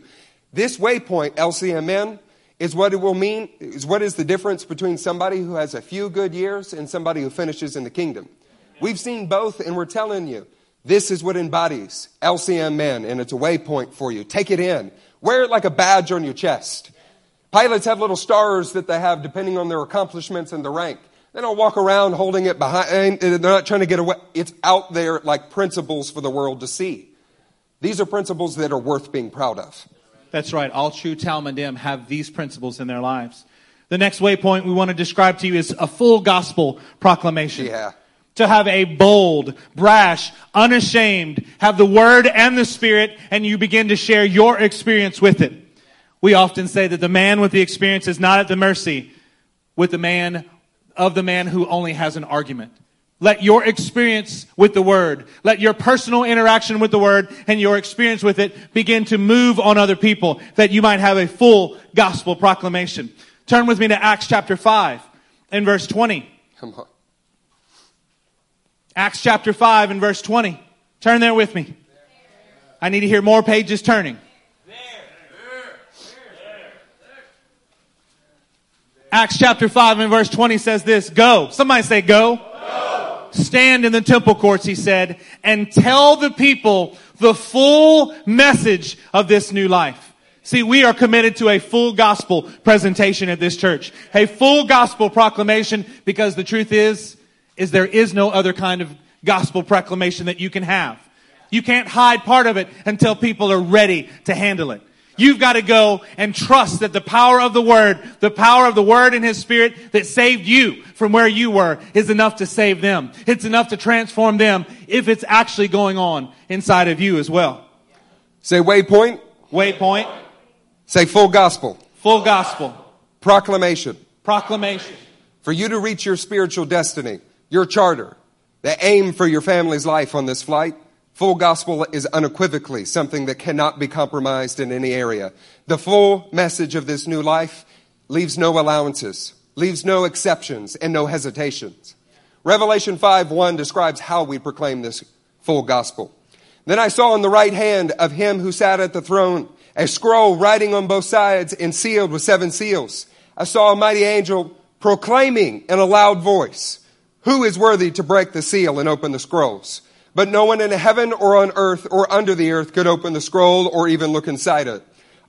This waypoint, LCMN, is what it will mean, is what is the difference between somebody who has a few good years and somebody who finishes in the kingdom. We've seen both and we're telling you, this is what embodies LCMN and it's a waypoint for you. Take it in. Wear it like a badge on your chest. Pilots have little stars that they have depending on their accomplishments and the rank. They don't walk around holding it behind, eh, they're not trying to get away. It's out there like principles for the world to see. These are principles that are worth being proud of.
That's right. All true Talmidim have these principles in their lives. The next waypoint we want to describe to you is a full gospel proclamation.
Yeah
to have a bold, brash, unashamed, have the word and the spirit, and you begin to share your experience with it. We often say that the man with the experience is not at the mercy with the man of the man who only has an argument. Let your experience with the word, let your personal interaction with the word and your experience with it begin to move on other people that you might have a full gospel proclamation. Turn with me to Acts chapter 5 and verse 20. Come on. Acts chapter 5 and verse 20. Turn there with me. I need to hear more pages turning. Acts chapter 5 and verse 20 says this, go. Somebody say go. go. Stand in the temple courts, he said, and tell the people the full message of this new life. See, we are committed to a full gospel presentation at this church. A full gospel proclamation because the truth is, is there is no other kind of gospel proclamation that you can have. You can't hide part of it until people are ready to handle it. You've got to go and trust that the power of the Word, the power of the Word and His Spirit that saved you from where you were is enough to save them. It's enough to transform them if it's actually going on inside of you as well.
Say waypoint.
Waypoint.
Say full gospel.
Full gospel.
Proclamation.
Proclamation.
For you to reach your spiritual destiny, your charter, the aim for your family's life on this flight, Full gospel is unequivocally something that cannot be compromised in any area. The full message of this new life leaves no allowances, leaves no exceptions, and no hesitations. Revelation 5 1 describes how we proclaim this full gospel. Then I saw on the right hand of him who sat at the throne a scroll writing on both sides and sealed with seven seals. I saw a mighty angel proclaiming in a loud voice, Who is worthy to break the seal and open the scrolls? But no one in heaven or on earth or under the earth could open the scroll or even look inside it.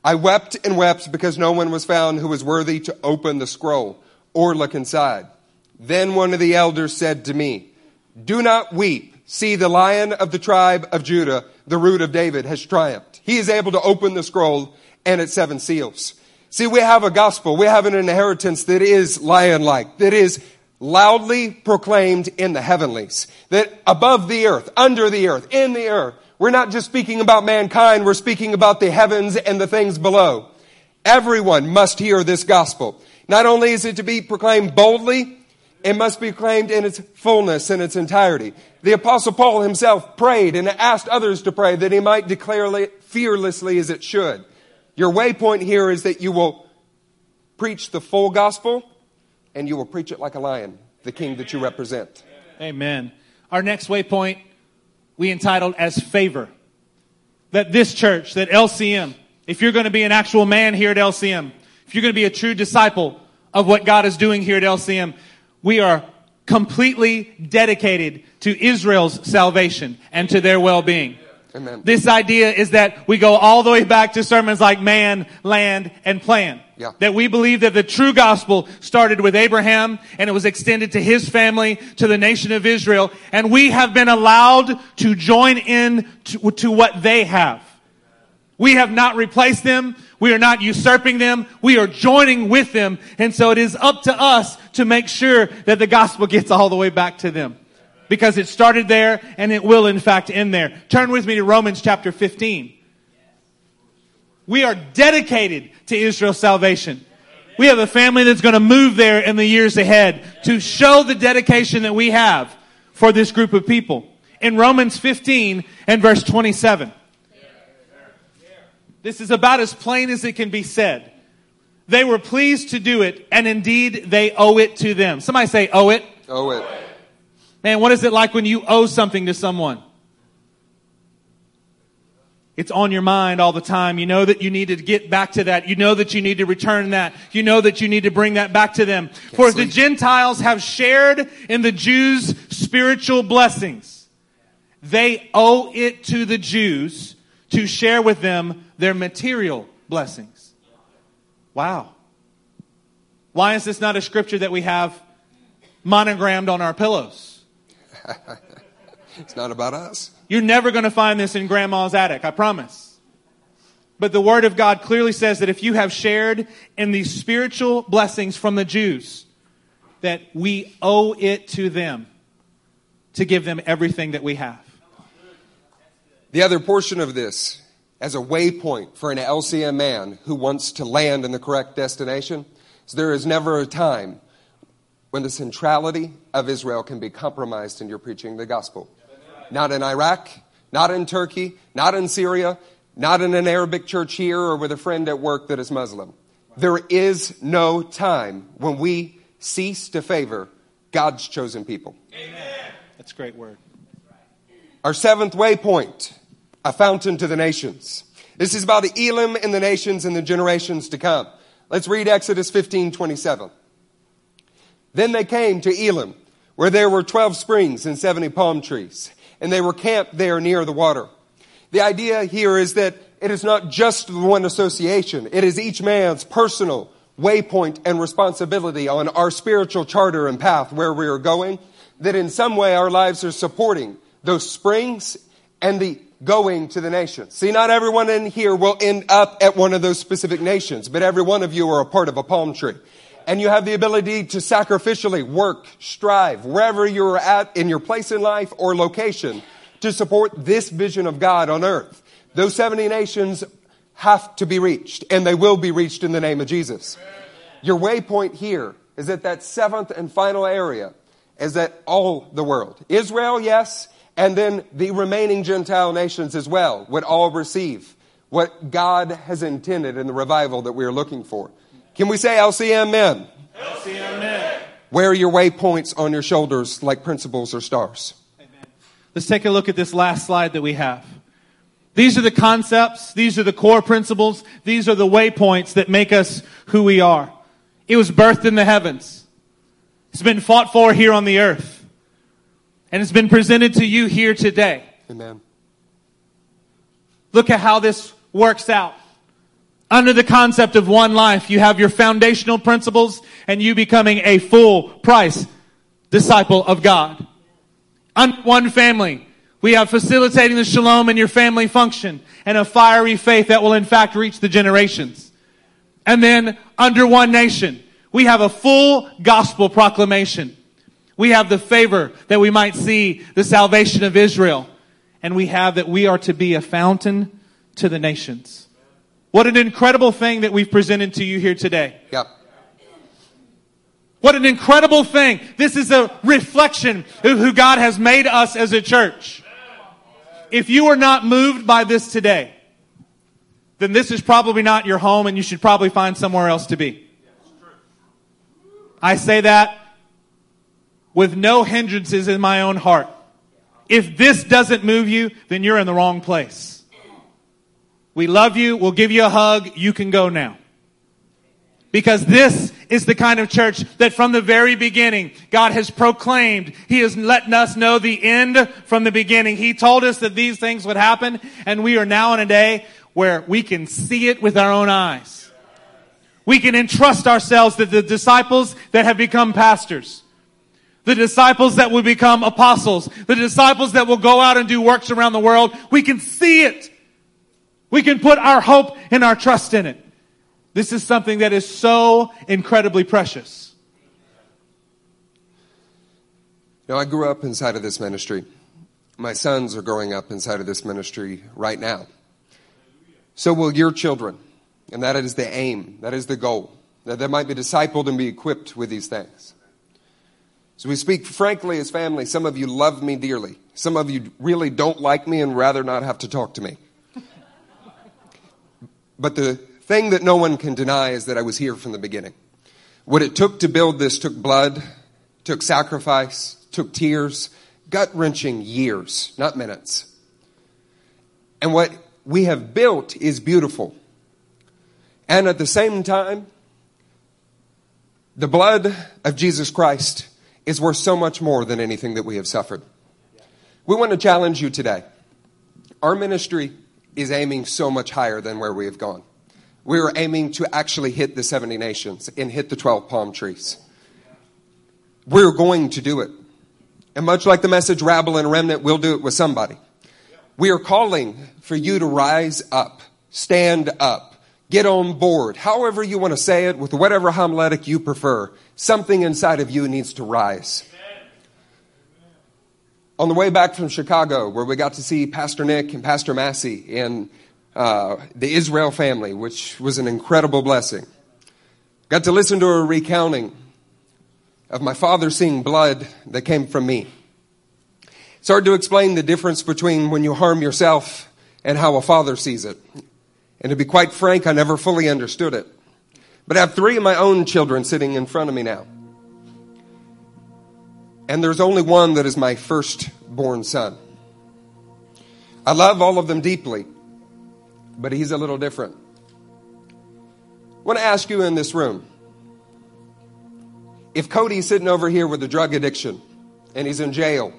I wept and wept because no one was found who was worthy to open the scroll or look inside. Then one of the elders said to me, Do not weep. See, the lion of the tribe of Judah, the root of David, has triumphed. He is able to open the scroll and its seven seals. See, we have a gospel. We have an inheritance that is lion like, that is loudly proclaimed in the heavenlies. That above the earth, under the earth, in the earth, we're not just speaking about mankind, we're speaking about the heavens and the things below. Everyone must hear this gospel. Not only is it to be proclaimed boldly, it must be proclaimed in its fullness, in its entirety. The apostle Paul himself prayed and asked others to pray that he might declare it fearlessly as it should. Your waypoint here is that you will preach the full gospel and you will preach it like a lion, the king that you represent.
Amen. Our next waypoint we entitled as favor. That this church, that LCM, if you're going to be an actual man here at LCM, if you're going to be a true disciple of what God is doing here at LCM, we are completely dedicated to Israel's salvation and to their well-being.
Amen.
This idea is that we go all the way back to sermons like man, land, and plan.
Yeah.
That we believe that the true gospel started with Abraham and it was extended to his family, to the nation of Israel, and we have been allowed to join in to, to what they have. We have not replaced them. We are not usurping them. We are joining with them. And so it is up to us to make sure that the gospel gets all the way back to them because it started there and it will in fact end there. Turn with me to Romans chapter 15. We are dedicated to Israel's salvation. We have a family that's going to move there in the years ahead to show the dedication that we have for this group of people. In Romans 15 and verse 27. This is about as plain as it can be said. They were pleased to do it, and indeed they owe it to them. Somebody say, owe it.
Owe it.
Man, what is it like when you owe something to someone? It's on your mind all the time. You know that you need to get back to that. You know that you need to return that. You know that you need to bring that back to them.
Can't
For
sleep.
the Gentiles have shared in the Jews' spiritual blessings. They owe it to the Jews to share with them their material blessings. Wow. Why is this not a scripture that we have monogrammed on our pillows?
It's not about us.
You're never going to find this in grandma's attic, I promise. But the word of God clearly says that if you have shared in these spiritual blessings from the Jews, that we owe it to them to give them everything that we have.
The other portion of this, as a waypoint for an LCM man who wants to land in the correct destination, is there is never a time when the centrality of Israel can be compromised in your preaching the gospel. Not in Iraq, not in Turkey, not in Syria, not in an Arabic church here or with a friend at work that is Muslim. There is no time when we cease to favor God's chosen people. Amen.
That's a great word.
Our seventh waypoint a fountain to the nations. This is about Elim and the nations and the generations to come. Let's read Exodus 15, 27. Then they came to Elim, where there were 12 springs and 70 palm trees, and they were camped there near the water. The idea here is that it is not just the one association. It is each man's personal waypoint and responsibility on our spiritual charter and path where we are going, that in some way our lives are supporting those springs and the going to the nations. See, not everyone in here will end up at one of those specific nations, but every one of you are a part of a palm tree. And you have the ability to sacrificially work, strive, wherever you're at in your place in life or location to support this vision of God on earth. Those 70 nations have to be reached, and they will be reached in the name of Jesus. Your waypoint here is that that seventh and final area is that all the world. Israel, yes, and then the remaining Gentile nations as well would all receive what God has intended in the revival that we are looking for. Can we say LCMN?
LCMN.
Where are your waypoints on your shoulders like principles or stars?
Let's take a look at this last slide that we have. These are the concepts. These are the core principles. These are the waypoints that make us who we are. It was birthed in the heavens. It's been fought for here on the earth. And it's been presented to you here today.
Amen.
Look at how this works out. Under the concept of one life, you have your foundational principles and you becoming a full price disciple of God. Under one family, we have facilitating the shalom in your family function and a fiery faith that will in fact reach the generations. And then under one nation, we have a full gospel proclamation. We have the favor that we might see the salvation of Israel. And we have that we are to be a fountain to the nations. What an incredible thing that we've presented to you here today.
Yep.
What an incredible thing. This is a reflection of who God has made us as a church. If you are not moved by this today, then this is probably not your home and you should probably find somewhere else to be. I say that with no hindrances in my own heart. If this doesn't move you, then you're in the wrong place. We love you. We'll give you a hug. You can go now. Because this is the kind of church that from the very beginning, God has proclaimed. He has letting us know the end from the beginning. He told us that these things would happen, and we are now in a day where we can see it with our own eyes. We can entrust ourselves to the disciples that have become pastors. The disciples that will become apostles. The disciples that will go out and do works around the world. We can see it. We can put our hope and our trust in it. This is something that is so incredibly precious.
Now, I grew up inside of this ministry. My sons are growing up inside of this ministry right now. So will your children. And that is the aim, that is the goal, that they might be discipled and be equipped with these things. So we speak frankly as family. Some of you love me dearly. Some of you really don't like me and rather not have to talk to me. But the thing that no one can deny is that I was here from the beginning. What it took to build this took blood, took sacrifice, took tears, gut wrenching years, not minutes. And what we have built is beautiful. And at the same time, the blood of Jesus Christ is worth so much more than anything that we have suffered. We want to challenge you today. Our ministry is aiming so much higher than where we have gone we were aiming to actually hit the 70 nations and hit the 12 palm trees. We're going to do it. And much like the message rabble and remnant, we'll do it with somebody. We are calling for you to rise up, stand up, get on board, however you want to say it, with whatever homiletic you prefer. Something inside of you needs to rise. On the way back from Chicago, where we got to see Pastor Nick and Pastor Massey and uh, the Israel family, which was an incredible blessing. Got to listen to a recounting of my father seeing blood that came from me. It's hard to explain the difference between when you harm yourself and how a father sees it. And to be quite frank, I never fully understood it. But I have three of my own children sitting in front of me now. And there's only one that is my firstborn son. I love all of them deeply, but he's a little different. I want to ask you in this room if Cody's sitting over here with a drug addiction and he's in jail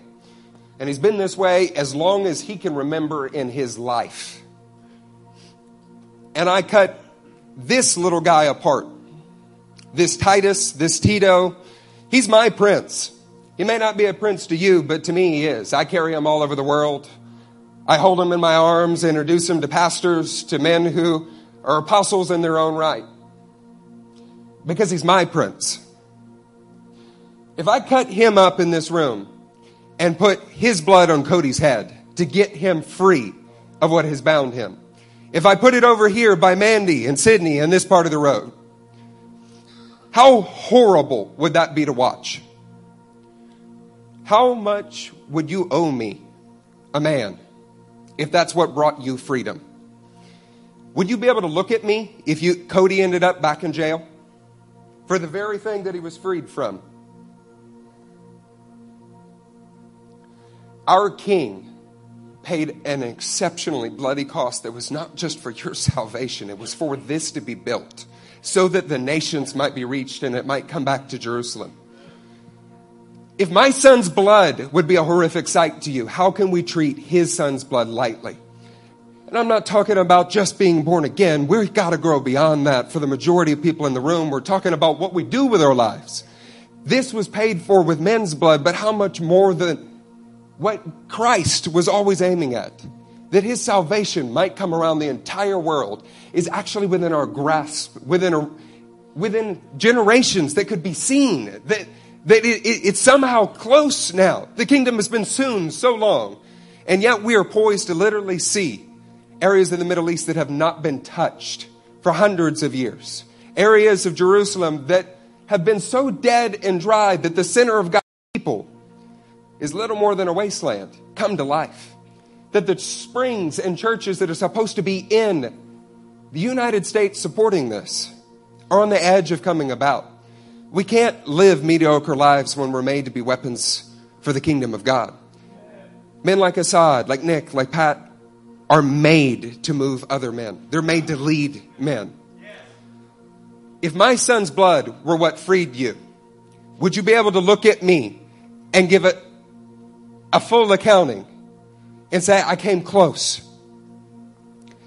and he's been this way as long as he can remember in his life, and I cut this little guy apart, this Titus, this Tito, he's my prince. He may not be a prince to you, but to me he is. I carry him all over the world. I hold him in my arms, introduce him to pastors, to men who are apostles in their own right. Because he's my prince. If I cut him up in this room and put his blood on Cody's head to get him free of what has bound him, if I put it over here by Mandy and Sydney in this part of the road, how horrible would that be to watch? How much would you owe me, a man, if that's what brought you freedom? Would you be able to look at me if you, Cody ended up back in jail for the very thing that he was freed from? Our King paid an exceptionally bloody cost that was not just for your salvation, it was for this to be built so that the nations might be reached and it might come back to Jerusalem. If my son's blood would be a horrific sight to you, how can we treat his son's blood lightly? And I'm not talking about just being born again. We've got to grow beyond that for the majority of people in the room. We're talking about what we do with our lives. This was paid for with men's blood, but how much more than what Christ was always aiming at? That his salvation might come around the entire world is actually within our grasp, within, a, within generations that could be seen. That, that it, it, it's somehow close now. The kingdom has been soon so long. And yet we are poised to literally see areas in the Middle East that have not been touched for hundreds of years. Areas of Jerusalem that have been so dead and dry that the center of God's people is little more than a wasteland come to life. That the springs and churches that are supposed to be in the United States supporting this are on the edge of coming about. We can't live mediocre lives when we're made to be weapons for the kingdom of God. Men like Assad, like Nick, like Pat are made to move other men. They're made to lead men. If my son's blood were what freed you, would you be able to look at me and give it a full accounting and say, I came close?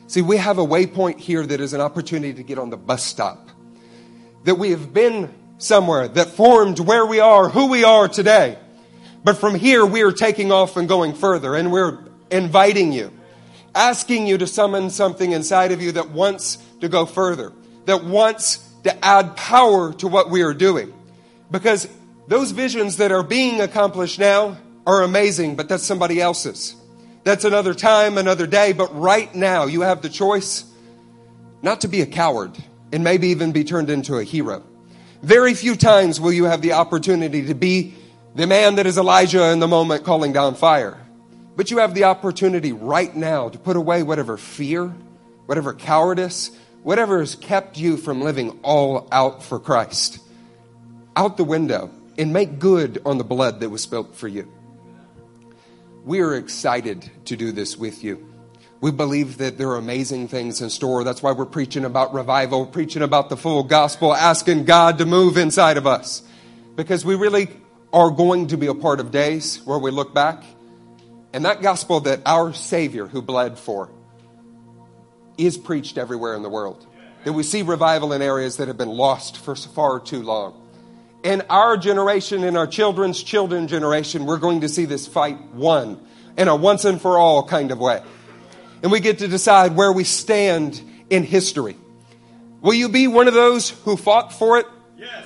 See, we have a waypoint here that is an opportunity to get on the bus stop. That we have been somewhere that formed where we are, who we are today. But from here, we are taking off and going further, and we're inviting you, asking you to summon something inside of you that wants to go further, that wants to add power to what we are doing. Because those visions that are being accomplished now are amazing, but that's somebody else's. That's another time, another day, but right now you have the choice not to be a coward and maybe even be turned into a hero. Very few times will you have the opportunity to be the man that is Elijah in the moment calling down fire. But you have the opportunity right now to put away whatever fear, whatever cowardice, whatever has kept you from living all out for Christ out the window and make good on the blood that was spilt for you. We are excited to do this with you. We believe that there are amazing things in store. That's why we're preaching about revival, preaching about the full gospel, asking God to move inside of us. Because we really are going to be a part of days where we look back and that gospel that our Savior who bled for is preached everywhere in the world. That we see revival in areas that have been lost for far too long. In our generation, in our children's children generation, we're going to see this fight won in a once and for all kind of way and we get to decide where we stand in history. Will you be one of those who fought for it? Yes.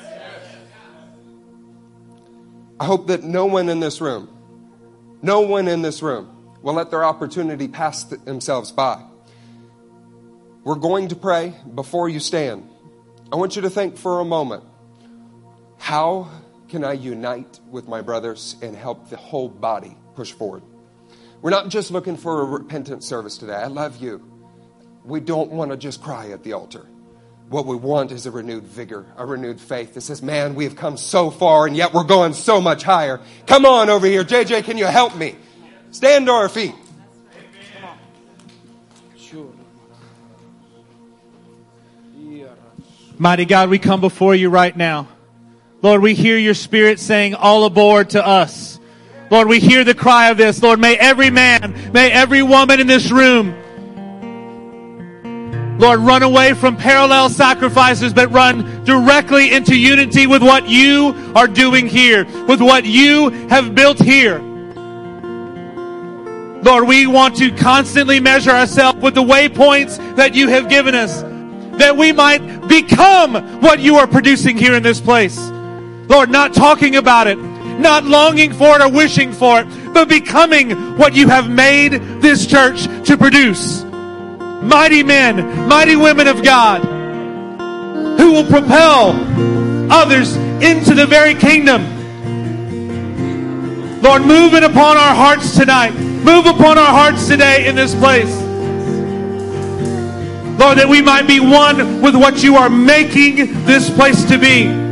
I hope that no one in this room, no one in this room will let their opportunity pass themselves by. We're going to pray before you stand. I want you to think for a moment how can I unite with my brothers and help the whole body push forward? We're not just looking for a repentant service today. I love you. We don't want to just cry at the altar. What we want is a renewed vigor, a renewed faith that says, Man, we have come so far and yet we're going so much higher. Come on over here. JJ, can you help me? Stand to our feet. Sure.
Mighty God, we come before you right now. Lord, we hear your spirit saying, all aboard to us. Lord, we hear the cry of this. Lord, may every man, may every woman in this room, Lord, run away from parallel sacrifices, but run directly into unity with what you are doing here, with what you have built here. Lord, we want to constantly measure ourselves with the waypoints that you have given us, that we might become what you are producing here in this place. Lord, not talking about it, not longing for it or wishing for it, but becoming what you have made this church to produce. Mighty men, mighty women of God, who will propel others into the very kingdom. Lord, move it upon our hearts tonight. Move upon our hearts today in this place. Lord, that we might be one with what you are making this place to be.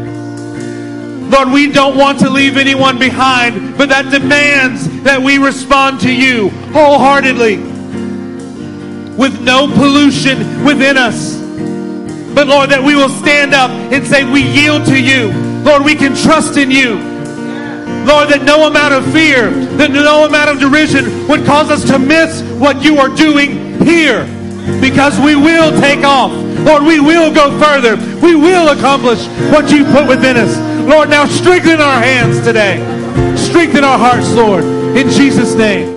Lord, we don't want to leave anyone behind, but that demands that we respond to you wholeheartedly with no pollution within us. But Lord, that we will stand up and say, We yield to you. Lord, we can trust in you. Lord, that no amount of fear, that no amount of derision would cause us to miss what you are doing here. Because we will take off. Lord, we will go further. We will accomplish what you put within us. Lord, now strengthen our hands today. Strengthen our hearts, Lord. In Jesus' name.